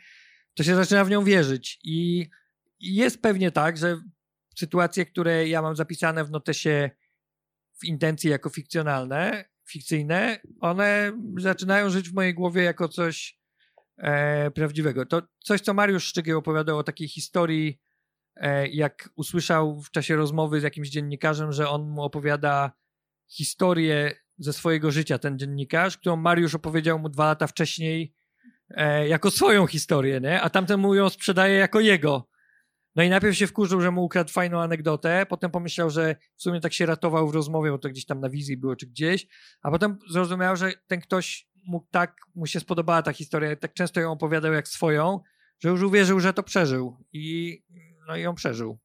to się zaczyna w nią wierzyć. I jest pewnie tak, że sytuacje, które ja mam zapisane w notesie w intencji jako fikcjonalne, fikcyjne, one zaczynają żyć w mojej głowie jako coś e, prawdziwego. To coś, co Mariusz Szczygieł opowiadał o takiej historii E, jak usłyszał w czasie rozmowy z jakimś dziennikarzem, że on mu opowiada historię ze swojego życia, ten dziennikarz, którą Mariusz opowiedział mu dwa lata wcześniej e, jako swoją historię, nie? a tamten mu ją sprzedaje jako jego. No i najpierw się wkurzył, że mu ukradł fajną anegdotę, potem pomyślał, że w sumie tak się ratował w rozmowie, bo to gdzieś tam na wizji było czy gdzieś, a potem zrozumiał, że ten ktoś mu tak, mu się spodobała ta historia, tak często ją opowiadał jak swoją, że już uwierzył, że to przeżył i no i ją przeżył.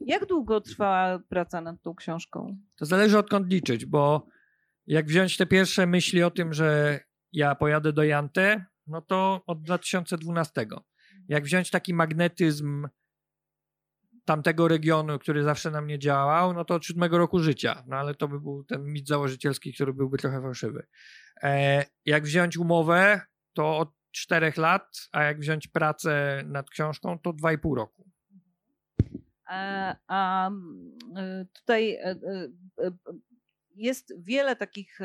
Jak długo trwała praca nad tą książką? To zależy odkąd liczyć, bo jak wziąć te pierwsze myśli o tym, że ja pojadę do Jante, no to od 2012. Jak wziąć taki magnetyzm tamtego regionu, który zawsze na mnie działał, no to od siódmego roku życia. No ale to by był ten mit założycielski, który byłby trochę fałszywy. E, jak wziąć umowę, to od czterech lat, a jak wziąć pracę nad książką, to dwa i pół roku. A, a y, tutaj e, e, e, jest wiele takich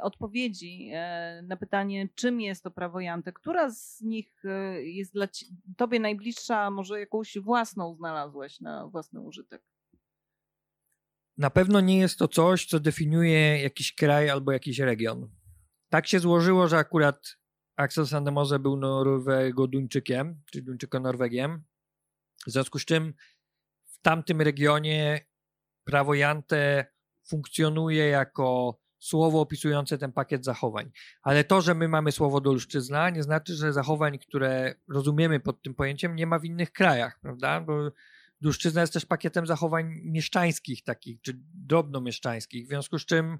odpowiedzi na pytanie, czym jest to prawo Jante. Która z nich jest dla tobie najbliższa, może jakąś własną znalazłeś na własny użytek? Na pewno nie jest to coś, co definiuje jakiś kraj albo jakiś region. Tak się złożyło, że akurat Axel Sandemose był Norwego-Duńczykiem, czyli Duńczyko-Norwegiem. W związku z czym w tamtym regionie prawo Jante funkcjonuje jako słowo opisujące ten pakiet zachowań. Ale to, że my mamy słowo dolszczyzna, nie znaczy, że zachowań, które rozumiemy pod tym pojęciem, nie ma w innych krajach, prawda? Bo Dulszczyzna jest też pakietem zachowań mieszczańskich takich, czy drobnomieszczańskich, w związku z czym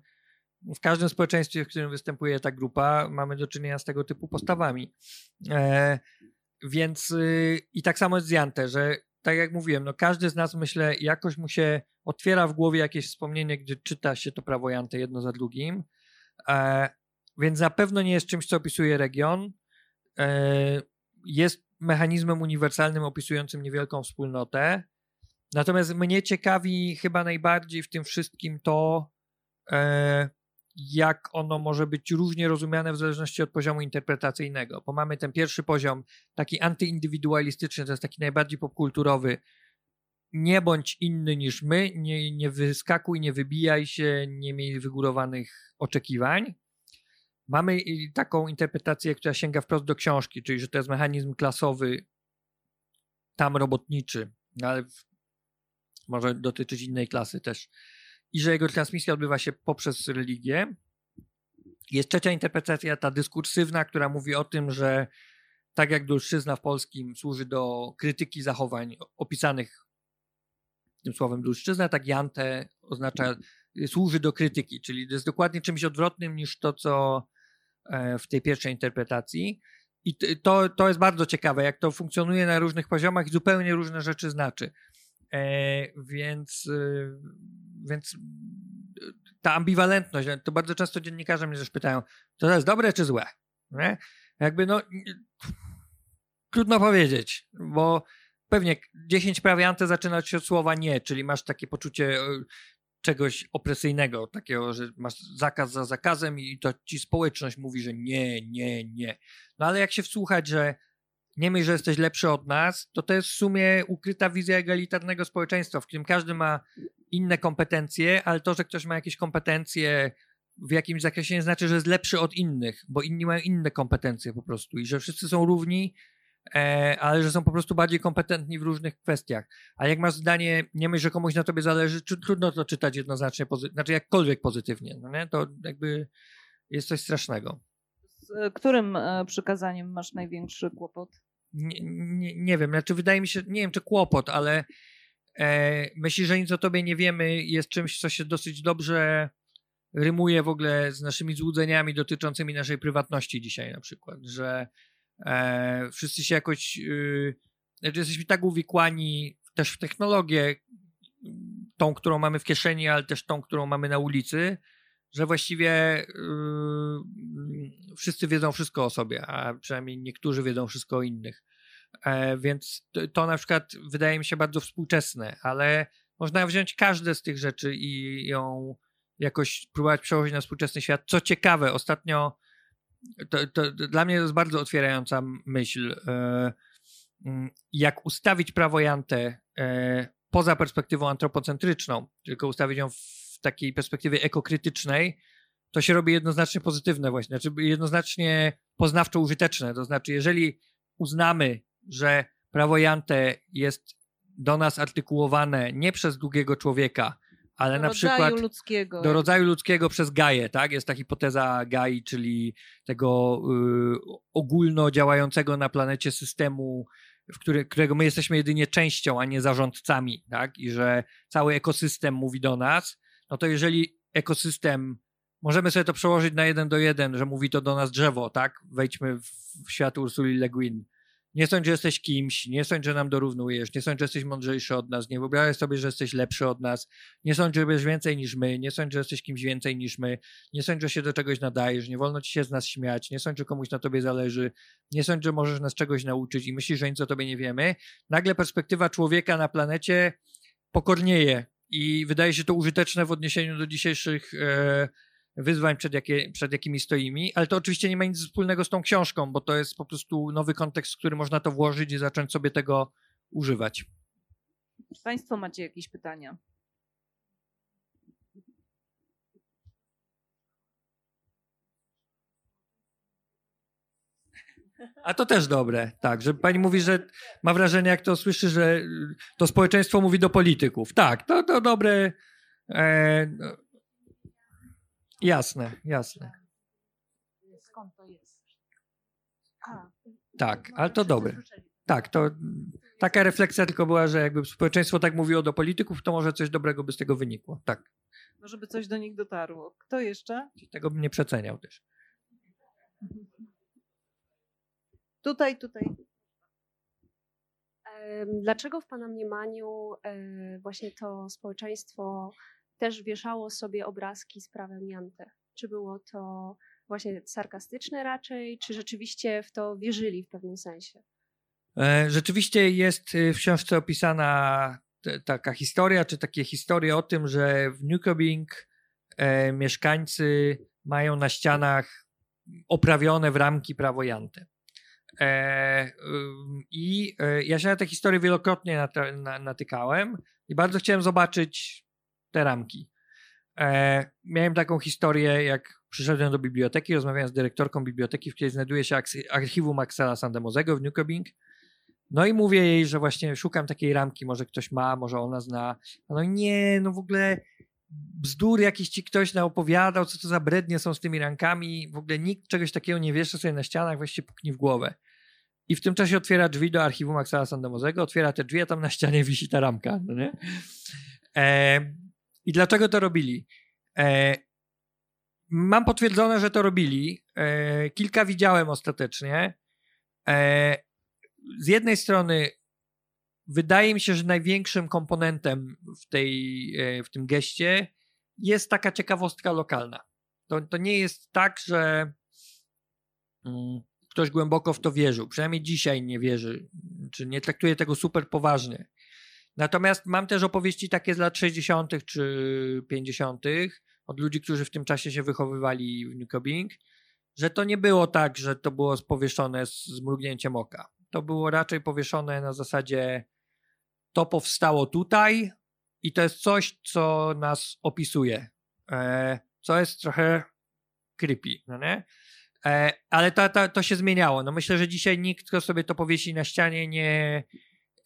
w każdym społeczeństwie, w którym występuje ta grupa, mamy do czynienia z tego typu postawami. E, więc y, i tak samo jest z Jante, że tak jak mówiłem, no każdy z nas, myślę, jakoś mu się otwiera w głowie jakieś wspomnienie, gdzie czyta się to prawo Jante jedno za drugim. E, więc na pewno nie jest czymś, co opisuje region. E, jest mechanizmem uniwersalnym opisującym niewielką wspólnotę. Natomiast mnie ciekawi chyba najbardziej w tym wszystkim to, e, jak ono może być różnie rozumiane w zależności od poziomu interpretacyjnego, bo mamy ten pierwszy poziom taki antyindywidualistyczny, to jest taki najbardziej popkulturowy. Nie bądź inny niż my, nie, nie wyskakuj, nie wybijaj się, nie miej wygórowanych oczekiwań. Mamy taką interpretację, która sięga wprost do książki, czyli że to jest mechanizm klasowy, tam robotniczy, no ale może dotyczyć innej klasy też i że jego transmisja odbywa się poprzez religię. Jest trzecia interpretacja, ta dyskursywna, która mówi o tym, że tak jak dulszczyzna w polskim służy do krytyki zachowań opisanych tym słowem dulszczyzna, tak jante oznacza, służy do krytyki, czyli jest dokładnie czymś odwrotnym niż to, co e, w tej pierwszej interpretacji. I to, to jest bardzo ciekawe, jak to funkcjonuje na różnych poziomach i zupełnie różne rzeczy znaczy. E, więc, e, więc ta ambiwalentność, to bardzo często dziennikarze mnie też pytają, to jest dobre czy złe? Nie? Jakby no, trudno powiedzieć, bo pewnie 10 prawie ante zaczyna się od słowa nie, czyli masz takie poczucie, czegoś opresyjnego, takiego, że masz zakaz za zakazem i to ci społeczność mówi, że nie, nie, nie. No ale jak się wsłuchać, że nie myśl, że jesteś lepszy od nas, to to jest w sumie ukryta wizja egalitarnego społeczeństwa, w którym każdy ma inne kompetencje, ale to, że ktoś ma jakieś kompetencje w jakimś zakresie nie znaczy, że jest lepszy od innych, bo inni mają inne kompetencje po prostu i że wszyscy są równi, e, ale że są po prostu bardziej kompetentni w różnych kwestiach. A jak masz zdanie, nie myśl, że komuś na tobie zależy, czy, trudno to czytać jednoznacznie, pozy- znaczy jakkolwiek pozytywnie, no nie? to jakby jest coś strasznego. Z którym e, przykazaniem masz największy kłopot? Nie, nie, nie wiem, znaczy wydaje mi się, nie wiem czy kłopot, ale e, myślę, że nic o tobie nie wiemy jest czymś, co się dosyć dobrze rymuje w ogóle z naszymi złudzeniami dotyczącymi naszej prywatności dzisiaj na przykład, że e, wszyscy się jakoś, y, znaczy jesteśmy tak uwikłani też w technologię, tą, którą mamy w kieszeni, ale też tą, którą mamy na ulicy, że właściwie y, wszyscy wiedzą wszystko o sobie, a przynajmniej niektórzy wiedzą wszystko o innych. E, więc to, na przykład wydaje mi się bardzo współczesne, ale można wziąć każde z tych rzeczy i ją jakoś próbować przełożyć na współczesny świat. Co ciekawe, ostatnio to, to dla mnie to jest bardzo otwierająca myśl. E, mm, jak ustawić prawo Jante e, poza perspektywą antropocentryczną, tylko ustawić ją w takiej perspektywie ekokrytycznej, to się robi jednoznacznie pozytywne właśnie, znaczy jednoznacznie poznawczo użyteczne. To znaczy, jeżeli uznamy, że prawo Jante jest do nas artykułowane nie przez długiego człowieka, ale do na przykład ludzkiego. do rodzaju ludzkiego przez Gaję, tak? Jest ta hipoteza Gai, czyli tego y, ogólno działającego na planecie systemu, w który, którego my jesteśmy jedynie częścią, a nie zarządcami, tak? I że cały ekosystem mówi do nas, no to jeżeli ekosystem, możemy sobie to przełożyć na jeden do jeden, że mówi to do nas drzewo, tak? Wejdźmy w, w świat Ursuli Le Guin. Nie sądź, że jesteś kimś, nie sądź, że nam dorównujesz, nie sądź, że jesteś mądrzejszy od nas, nie wyobrażaj sobie, że jesteś lepszy od nas, nie sądź, że wiesz więcej niż my, nie sądź, że jesteś kimś więcej niż my, nie sądź, że się do czegoś nadajesz, nie wolno ci się z nas śmiać, nie sądź, że komuś na tobie zależy, nie sądź, że możesz nas czegoś nauczyć i myślisz, że nic o tobie nie wiemy. Nagle perspektywa człowieka na planecie pokornieje i wydaje się to użyteczne w odniesieniu do dzisiejszych e, wyzwań, przed, jakie, przed jakimi stoimy, ale to oczywiście nie ma nic wspólnego z tą książką, bo to jest po prostu nowy kontekst, w który można to włożyć i zacząć sobie tego używać. Czy Państwo macie jakieś pytania? A to też dobre, tak, że pani mówi, że ma wrażenie, jak to słyszy, że to społeczeństwo mówi do polityków. Tak, to, to dobre. E, no, jasne, jasne. Skąd to jest? A, Tak, ale to dobre. Tak, to taka refleksja tylko była, że jakby społeczeństwo tak mówiło do polityków, to może coś dobrego by z tego wynikło. Tak, No, żeby coś do nich dotarło. Kto jeszcze? tego bym nie przeceniał też. (laughs) Tutaj, tutaj. Dlaczego w Pana mniemaniu e, właśnie to społeczeństwo też wieszało sobie obrazki z prawem Jante? Czy było to właśnie sarkastyczne raczej, czy rzeczywiście w to wierzyli w pewnym sensie? E, Rzeczywiście jest y, w książce opisana taka historia, czy takie historie o tym, że w Newcoming e, mieszkańcy mają na ścianach oprawione w ramki prawo Jante. E, ym, I ja się na tę historię wielokrotnie natykałem i bardzo chciałem zobaczyć te ramki. E, miałem taką historię, jak przyszedłem do biblioteki, rozmawiałem z dyrektorką biblioteki, w której znajduje się archiwum Axela Sandemozego w Newcoming. No i mówię jej, że właśnie szukam takiej ramki, może ktoś ma, może ona zna. No nie, no w ogóle bzdur jakiś ci ktoś naopowiadał, co to za brednie są z tymi rankami. W ogóle nikt czegoś takiego nie wiesza sobie na ścianach, właściwie puknij w głowę. I w tym czasie otwiera drzwi do archiwum Axela Sandemozego, otwiera te drzwi, a tam na ścianie wisi ta ramka. No nie? E, I dlaczego to robili? E, mam potwierdzone, że to robili. E, kilka widziałem ostatecznie. E, z jednej strony wydaje mi się, że największym komponentem w, tej, e, w tym geście jest taka ciekawostka lokalna. To, to nie jest tak, że mm, ktoś głęboko w to wierzył. Przynajmniej dzisiaj nie wierzy, czy nie traktuje tego super poważnie. Natomiast mam też opowieści takie z lat 60. czy 50. od ludzi, którzy w tym czasie się wychowywali w Newcoming, że to nie było tak, że to było powieszone z, mrugnięciem oka. To było raczej powieszone na zasadzie to powstało tutaj i to jest coś, co nas opisuje. E, co jest trochę creepy, no nie? E, ale to, się zmieniało. No myślę, że dzisiaj nikt, kto sobie to powiesi na ścianie, nie,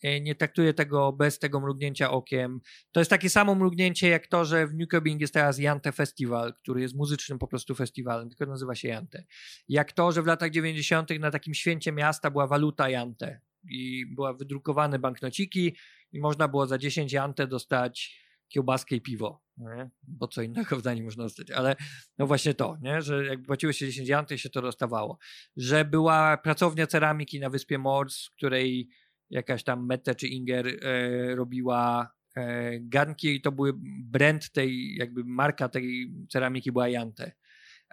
nie traktuje tego bez tego mrugnięcia okiem. To jest takie samo mrugnięcie jak to, że w Newcoming jest teraz Jante Festival, który jest muzycznym po prostu festiwalem, tylko nazywa się Jante. Jak to, że w latach 90. na takim święcie miasta była waluta Jante i była wydrukowane banknociki i można było za 10 Jante dostać kiełbaskę i piwo, nie? bo co innego w Danii można dostać, ale no właśnie to, nie? że jak płaciło się 10 janty, się to dostawało. Że była pracownia ceramiki na wyspie Mors, której jakaś tam Mette czy Inger e, robiła e, garnki i to były brand tej, jakby marka tej ceramiki była Jante.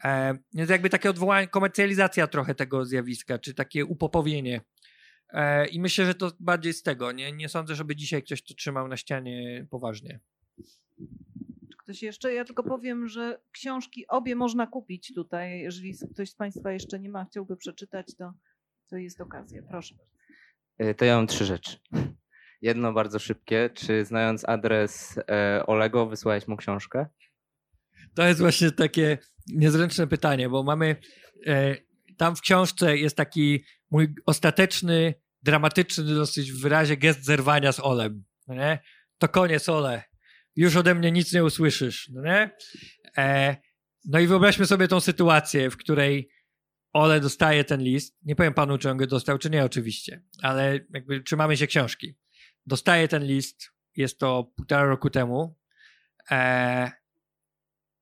E, więc jakby takie odwołanie, komercjalizacja trochę tego zjawiska, czy takie upopowienie. E, I myślę, że to bardziej z tego. Nie, nie sądzę, żeby dzisiaj ktoś to trzymał na ścianie poważnie. Czy ktoś jeszcze? Ja tylko powiem, że książki obie można kupić tutaj. Jeżeli ktoś z Państwa jeszcze nie ma, chciałby przeczytać, to, to jest okazja. Proszę. E, To ja mam trzy rzeczy. Jedno bardzo szybkie. Czy znając adres e, Olego, wysłałeś mu książkę? To jest właśnie takie niezręczne pytanie, bo mamy e, tam w książce jest taki mój ostateczny, dramatyczny dosyć w wyrazie gest zerwania z Olem. No nie? To koniec, Ole. Już ode mnie nic nie usłyszysz. No, nie? E, no i wyobraźmy sobie tą sytuację, w której Ole dostaje ten list. Nie powiem panu, czy on go dostał, czy nie, oczywiście, ale jakby trzymamy się książki. Dostaje ten list, jest to półtora roku temu. E,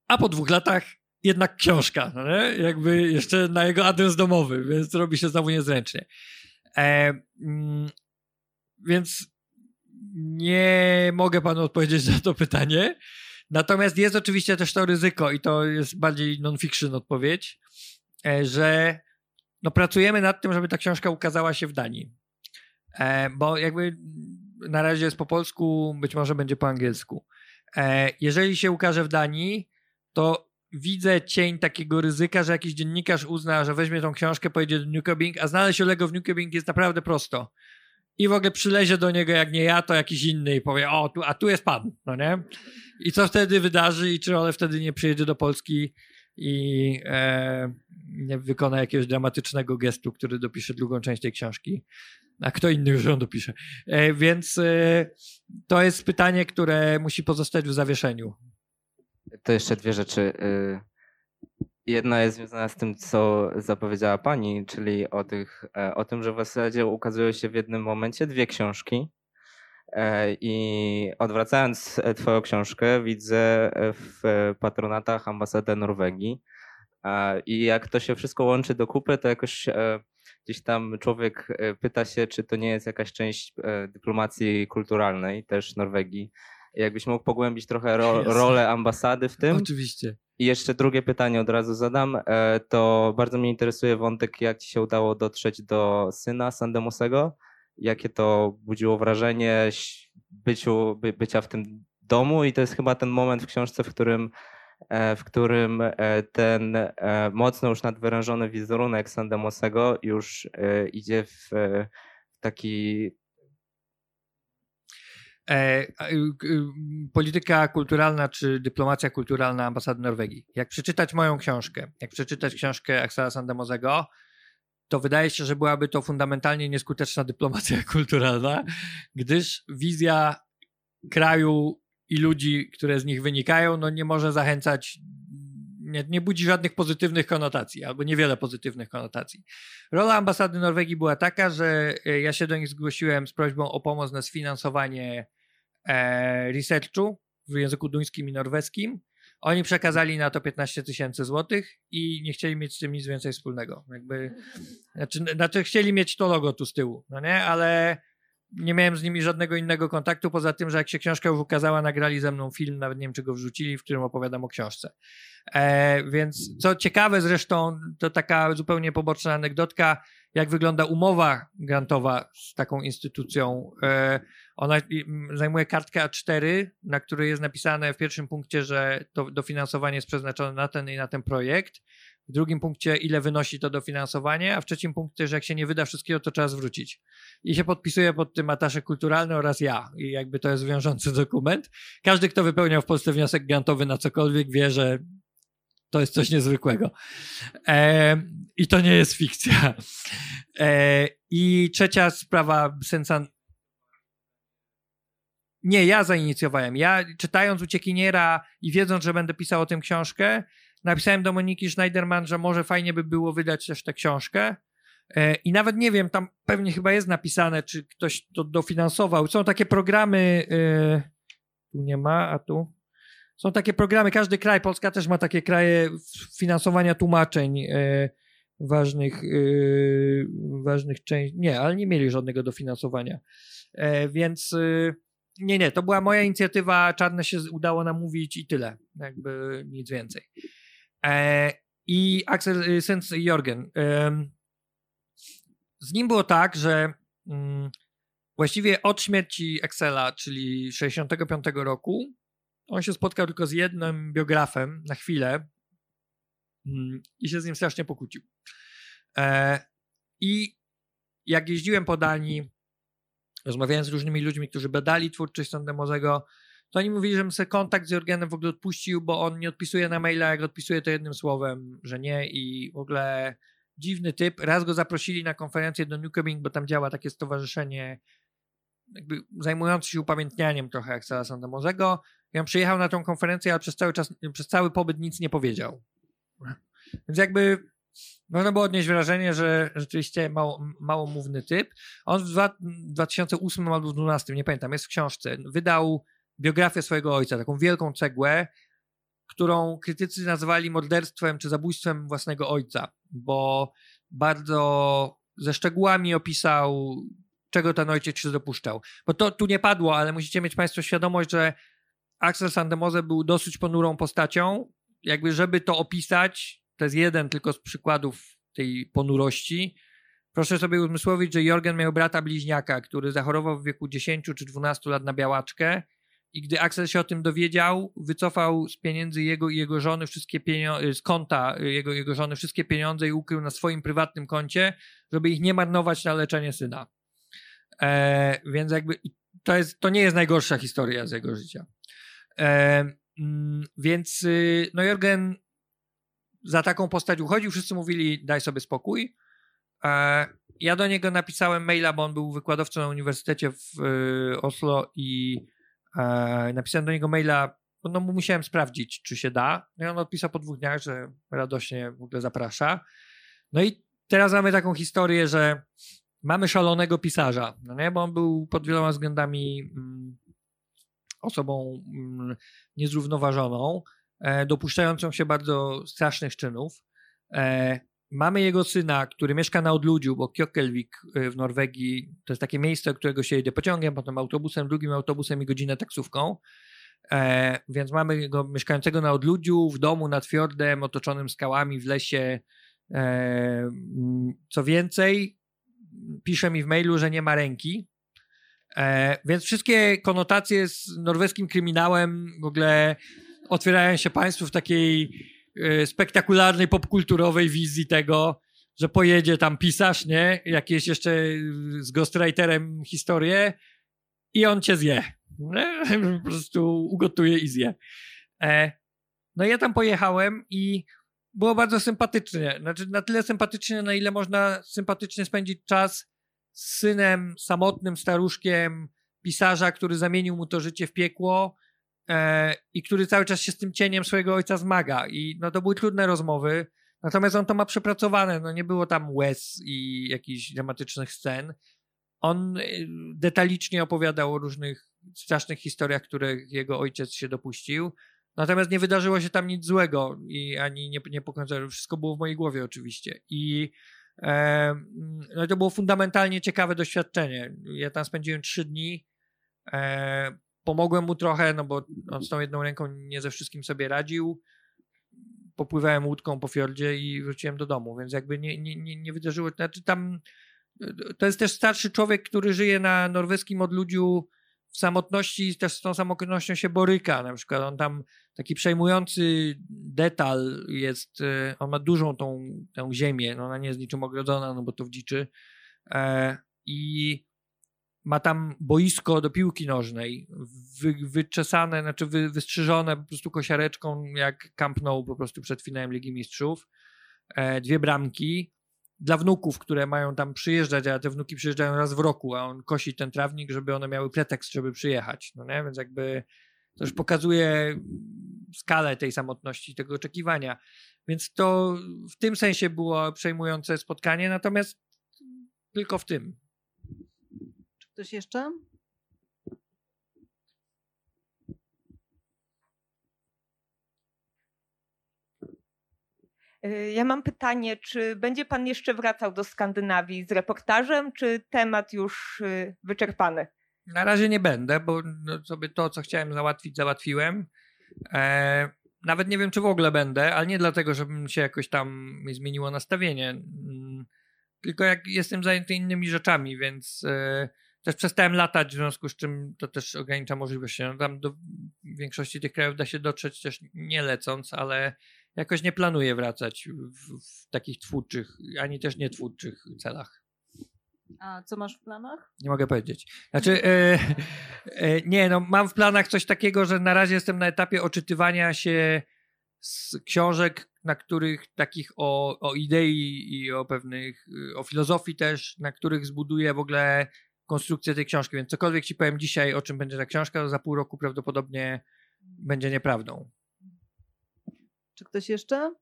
a po dwóch latach jednak książka, no jakby jeszcze na jego adres domowy, więc robi się znowu niezręcznie. E, mm, więc nie mogę panu odpowiedzieć na to pytanie. Natomiast jest oczywiście też to ryzyko, i to jest bardziej non-fiction odpowiedź, że no pracujemy nad tym, żeby ta książka ukazała się w Danii. E, bo jakby na razie jest po polsku, być może będzie po angielsku. E, jeżeli się ukaże w Danii, to widzę cień takiego ryzyka, że jakiś dziennikarz uzna, że weźmie tą książkę, pojedzie do Newcoming, a znaleźć Olego w Newcoming jest naprawdę prosto. I w ogóle przylezie do niego, jak nie ja, to jakiś inny i powie, o, tu, a tu jest pan, no nie? I co wtedy wydarzy i czy Ole wtedy nie przyjedzie do Polski i e, nie wykona jakiegoś dramatycznego gestu, który dopisze drugą część tej książki. A kto inny już ją dopisze. E, więc e, to jest pytanie, które musi pozostać w zawieszeniu. To jeszcze dwie rzeczy. y, Jedna jest związana z tym, co zapowiedziała pani, czyli o, tych, e, o tym, że w zasadzie ukazują się w jednym momencie dwie książki. I odwracając Twoją książkę, widzę w patronatach ambasadę Norwegii. I jak to się wszystko łączy do kupy, to jakoś e, gdzieś tam człowiek e, pyta się, czy to nie jest jakaś część e, dyplomacji kulturalnej też Norwegii. Jakbyś mógł pogłębić trochę ro, rolę ambasady w tym. Oczywiście. I jeszcze drugie pytanie od razu zadam. To bardzo mnie interesuje wątek, jak ci się udało dotrzeć do syna Sandemosego. Jakie to budziło wrażenie byciu, by, bycia w tym domu i to jest chyba ten moment w książce, w którym, w którym e, ten e, mocno już nadwyrężony wizerunek Sandemosego już e, idzie w e, taki E, y, y, polityka kulturalna czy dyplomacja kulturalna ambasady Norwegii. Jak przeczytać moją książkę, jak przeczytać książkę Axela Sandemozego, to wydaje się, że byłaby to fundamentalnie nieskuteczna dyplomacja (laughs) kulturalna, gdyż wizja kraju i ludzi, które z nich wynikają, no nie może zachęcać, nie, nie budzi żadnych pozytywnych konotacji, albo niewiele pozytywnych konotacji. Rola ambasady Norwegii była taka, że e, ja się do nich zgłosiłem z prośbą o pomoc na sfinansowanie e, researchu w języku duńskim i norweskim. Oni przekazali na to 15 tysięcy złotych i nie chcieli mieć z tym nic więcej wspólnego. Jakby, znaczy, znaczy chcieli mieć to logo tu z tyłu, no nie? Ale nie miałem z nimi żadnego innego kontaktu, poza tym, że jak się książka już ukazała, nagrali ze mną film, nawet nie wiem, czy go wrzucili, w którym opowiadam o książce. E, więc co ciekawe zresztą, to taka zupełnie poboczna anegdotka, jak wygląda umowa grantowa z taką instytucją. E, ona zajmuje kartkę A4, na której jest napisane w pierwszym punkcie, że to dofinansowanie jest przeznaczone na ten i na ten projekt. W drugim punkcie, ile wynosi to dofinansowanie, a w trzecim punkcie, że jak się nie wyda wszystkiego, to trzeba zwrócić. I się podpisuje pod tym atasze kulturalny oraz ja. I jakby to jest wiążący (laughs) dokument. Każdy, kto wypełniał w Polsce wniosek grantowy na cokolwiek, wie, że to jest coś niezwykłego. E, I to nie jest fikcja. E, I trzecia sprawa, Sensan. Nie, ja zainicjowałem. Ja czytając Uciekiniera i wiedząc, że będę pisał o tym książkę, napisałem do Moniki Schneiderman, że może fajnie by było wydać też tę książkę. E, I nawet nie wiem, tam pewnie chyba jest napisane, czy ktoś to dofinansował. Są takie programy, e, tu nie ma, a tu są takie programy, każdy kraj, Polska też ma takie kraje finansowania tłumaczeń e, ważnych, ważnych części. Nie, ale nie mieli żadnego dofinansowania. Więc nie, nie, to była moja inicjatywa, czarne się udało namówić i tyle. Jakby nic więcej. I Axel Sens Jorgen z nim było tak, że mm, właściwie od śmierci Excela, czyli 65 roku, on się spotkał tylko z jednym biografem na chwilę mm, i się z nim strasznie pokłócił. E, I jak jeździłem po Danii, rozmawiałem z różnymi ludźmi, którzy badali twórczość Sandemozego, to oni mówili, że sobie kontakt z Jorgenem w ogóle odpuścił, bo on nie odpisuje na maila, jak odpisuje to jednym słowem, że nie i w ogóle dziwny typ. Raz go zaprosili na konferencję do Newcoming, bo tam działa takie stowarzyszenie jakby zajmujące się upamiętnianiem trochę Axela Sandemozego. I on przyjechał na tą konferencję, ale przez cały czas, przez cały pobyt nic nie powiedział. (laughs) Więc jakby można było odnieść wrażenie, że rzeczywiście mało, małomówny typ. On w 2008 albo 2012, nie pamiętam, jest w książce, wydał biografię swojego ojca, taką wielką cegłę, którą krytycy nazwali morderstwem czy zabójstwem własnego ojca, bo bardzo ze szczegółami opisał, czego ten ojciec się dopuszczał. Bo to tu nie padło, ale musicie mieć Państwo świadomość, że Axel Sandemose był dosyć ponurą postacią. Jakby, żeby to opisać, to jest jeden tylko z przykładów tej ponurości. Proszę sobie uzmysłowić, że Jorgen miał brata bliźniaka, który zachorował w wieku 10 czy 12 lat na białaczkę i gdy Axel się o tym dowiedział, wycofał z pieniędzy jego i jego żony wszystkie pieniądze, z konta jego, jego żony wszystkie pieniądze i ukrył na swoim prywatnym koncie, żeby ich nie marnować na leczenie syna. E, więc jakby to, jest, to nie jest najgorsza historia z jego życia. E, mm, więc y, no Jorgen za taką postać uchodził, wszyscy mówili daj sobie spokój. E, ja do niego napisałem maila, bo on był wykładowcą na uniwersytecie w y, Oslo i E, napisałem do niego maila, no musiałem sprawdzić, czy się da. No i on odpisał po dwóch dniach, że radośnie w ogóle zaprasza. No i teraz mamy taką historię, że mamy szalonego pisarza, no nie? bo on był pod wieloma względami mm, osobą mm, niezrównoważoną, e, dopuszczającą się bardzo strasznych czynów. E, Mamy jego syna, który mieszka na odludziu, bo Kjokelvik y, w Norwegii to jest takie miejsce, do którego się jedzie pociągiem, potem autobusem, drugim autobusem i godzinę taksówką. E, więc mamy go mieszkającego na odludziu, w domu nad fiordem, otoczonym skałami, w lesie. E, mm, co więcej, pisze mi w mailu, że nie ma ręki. E, więc wszystkie konotacje z norweskim kryminałem w ogóle otwierają się Państwu w takiej spektakularnej, popkulturowej wizji tego, że pojedzie tam pisarz, nie? Jakieś jeszcze z ghostwriterem historię i on cię zje. (laughs) Po prostu ugotuje i zje. E, no ja tam pojechałem i było bardzo sympatycznie. Znaczy na tyle sympatycznie, na ile można sympatycznie spędzić czas z synem, samotnym staruszkiem pisarza, który zamienił mu to życie w piekło e, i który cały czas się z tym cieniem swojego ojca zmaga. I no to były trudne rozmowy, natomiast on to ma przepracowane. No nie było tam łez i jakichś dramatycznych scen. On y, detalicznie opowiadał o różnych strasznych historiach, które jego ojciec się dopuścił. Natomiast nie wydarzyło się tam nic złego i ani nie, nie. Wszystko było w mojej głowie oczywiście. I E, no to było fundamentalnie ciekawe doświadczenie. Ja tam spędziłem trzy dni. E, pomogłem mu trochę, no bo on z tą jedną ręką nie ze wszystkim sobie radził. Popływałem łódką po fiordzie i wróciłem do domu, więc jakby nie, nie, nie, nie wydarzyło. Znaczy tam to jest też starszy człowiek, który żyje na norweskim odludziu w samotności i też z tą samotnością się boryka. Na przykład on tam taki przejmujący detal jest, e, on ma dużą tą, tą ziemię, no ona nie jest niczym ogrodzona, no bo to w dziczy e, i ma tam boisko do piłki nożnej, wy, wyczesane, znaczy wy, wystrzyżone po prostu kosiareczką, jak Camp Nou po prostu przed finałem Ligi Mistrzów. E, dwie bramki dla wnuków, które mają tam przyjeżdżać, a te wnuki przyjeżdżają raz w roku, a on kosi ten trawnik, żeby one miały pretekst, żeby przyjechać. No nie? Więc jakby to już pokazuje skalę tej samotności, tego oczekiwania. Więc to w tym sensie było przejmujące spotkanie, natomiast tylko w tym. Ktoś jeszcze? Y, Ja mam pytanie, czy będzie pan jeszcze wracał do Skandynawii z reportażem, czy temat już y, wyczerpany? Na razie nie będę, bo no, sobie to, co chciałem załatwić, załatwiłem. E, nawet nie wiem, czy w ogóle będę, ale nie dlatego, żebym się jakoś tam mi zmieniło nastawienie. Mm, Tylko jak jestem zajęty innymi rzeczami, więc e, też przestałem latać, w związku z czym to też ogranicza możliwości. No, tam do większości tych krajów da się dotrzeć też nie lecąc, ale jakoś nie planuję wracać w, w takich twórczych, ani też nietwórczych celach. A co masz w planach? Nie mogę powiedzieć. Znaczy, e, e, nie, no mam w planach coś takiego, że na razie jestem na etapie oczytywania się z książek, na których takich o, o idei i o pewnych, o filozofii też, na których zbuduję w ogóle konstrukcję tej książki. Więc cokolwiek ci powiem dzisiaj, o czym będzie ta książka, to za pół roku prawdopodobnie będzie nieprawdą. Czy ktoś jeszcze?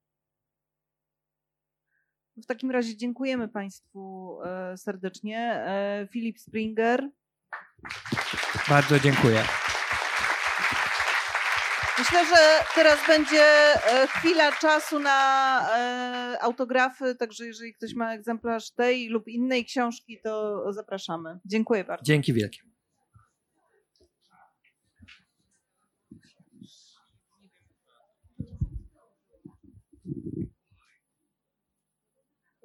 W takim razie dziękujemy Państwu e, serdecznie. E, Filip Springer. Bardzo dziękuję. Myślę, że teraz będzie e, chwila czasu na e, autografy, także jeżeli ktoś ma egzemplarz tej lub innej książki, to zapraszamy. Dziękuję bardzo. Dzięki wielkie.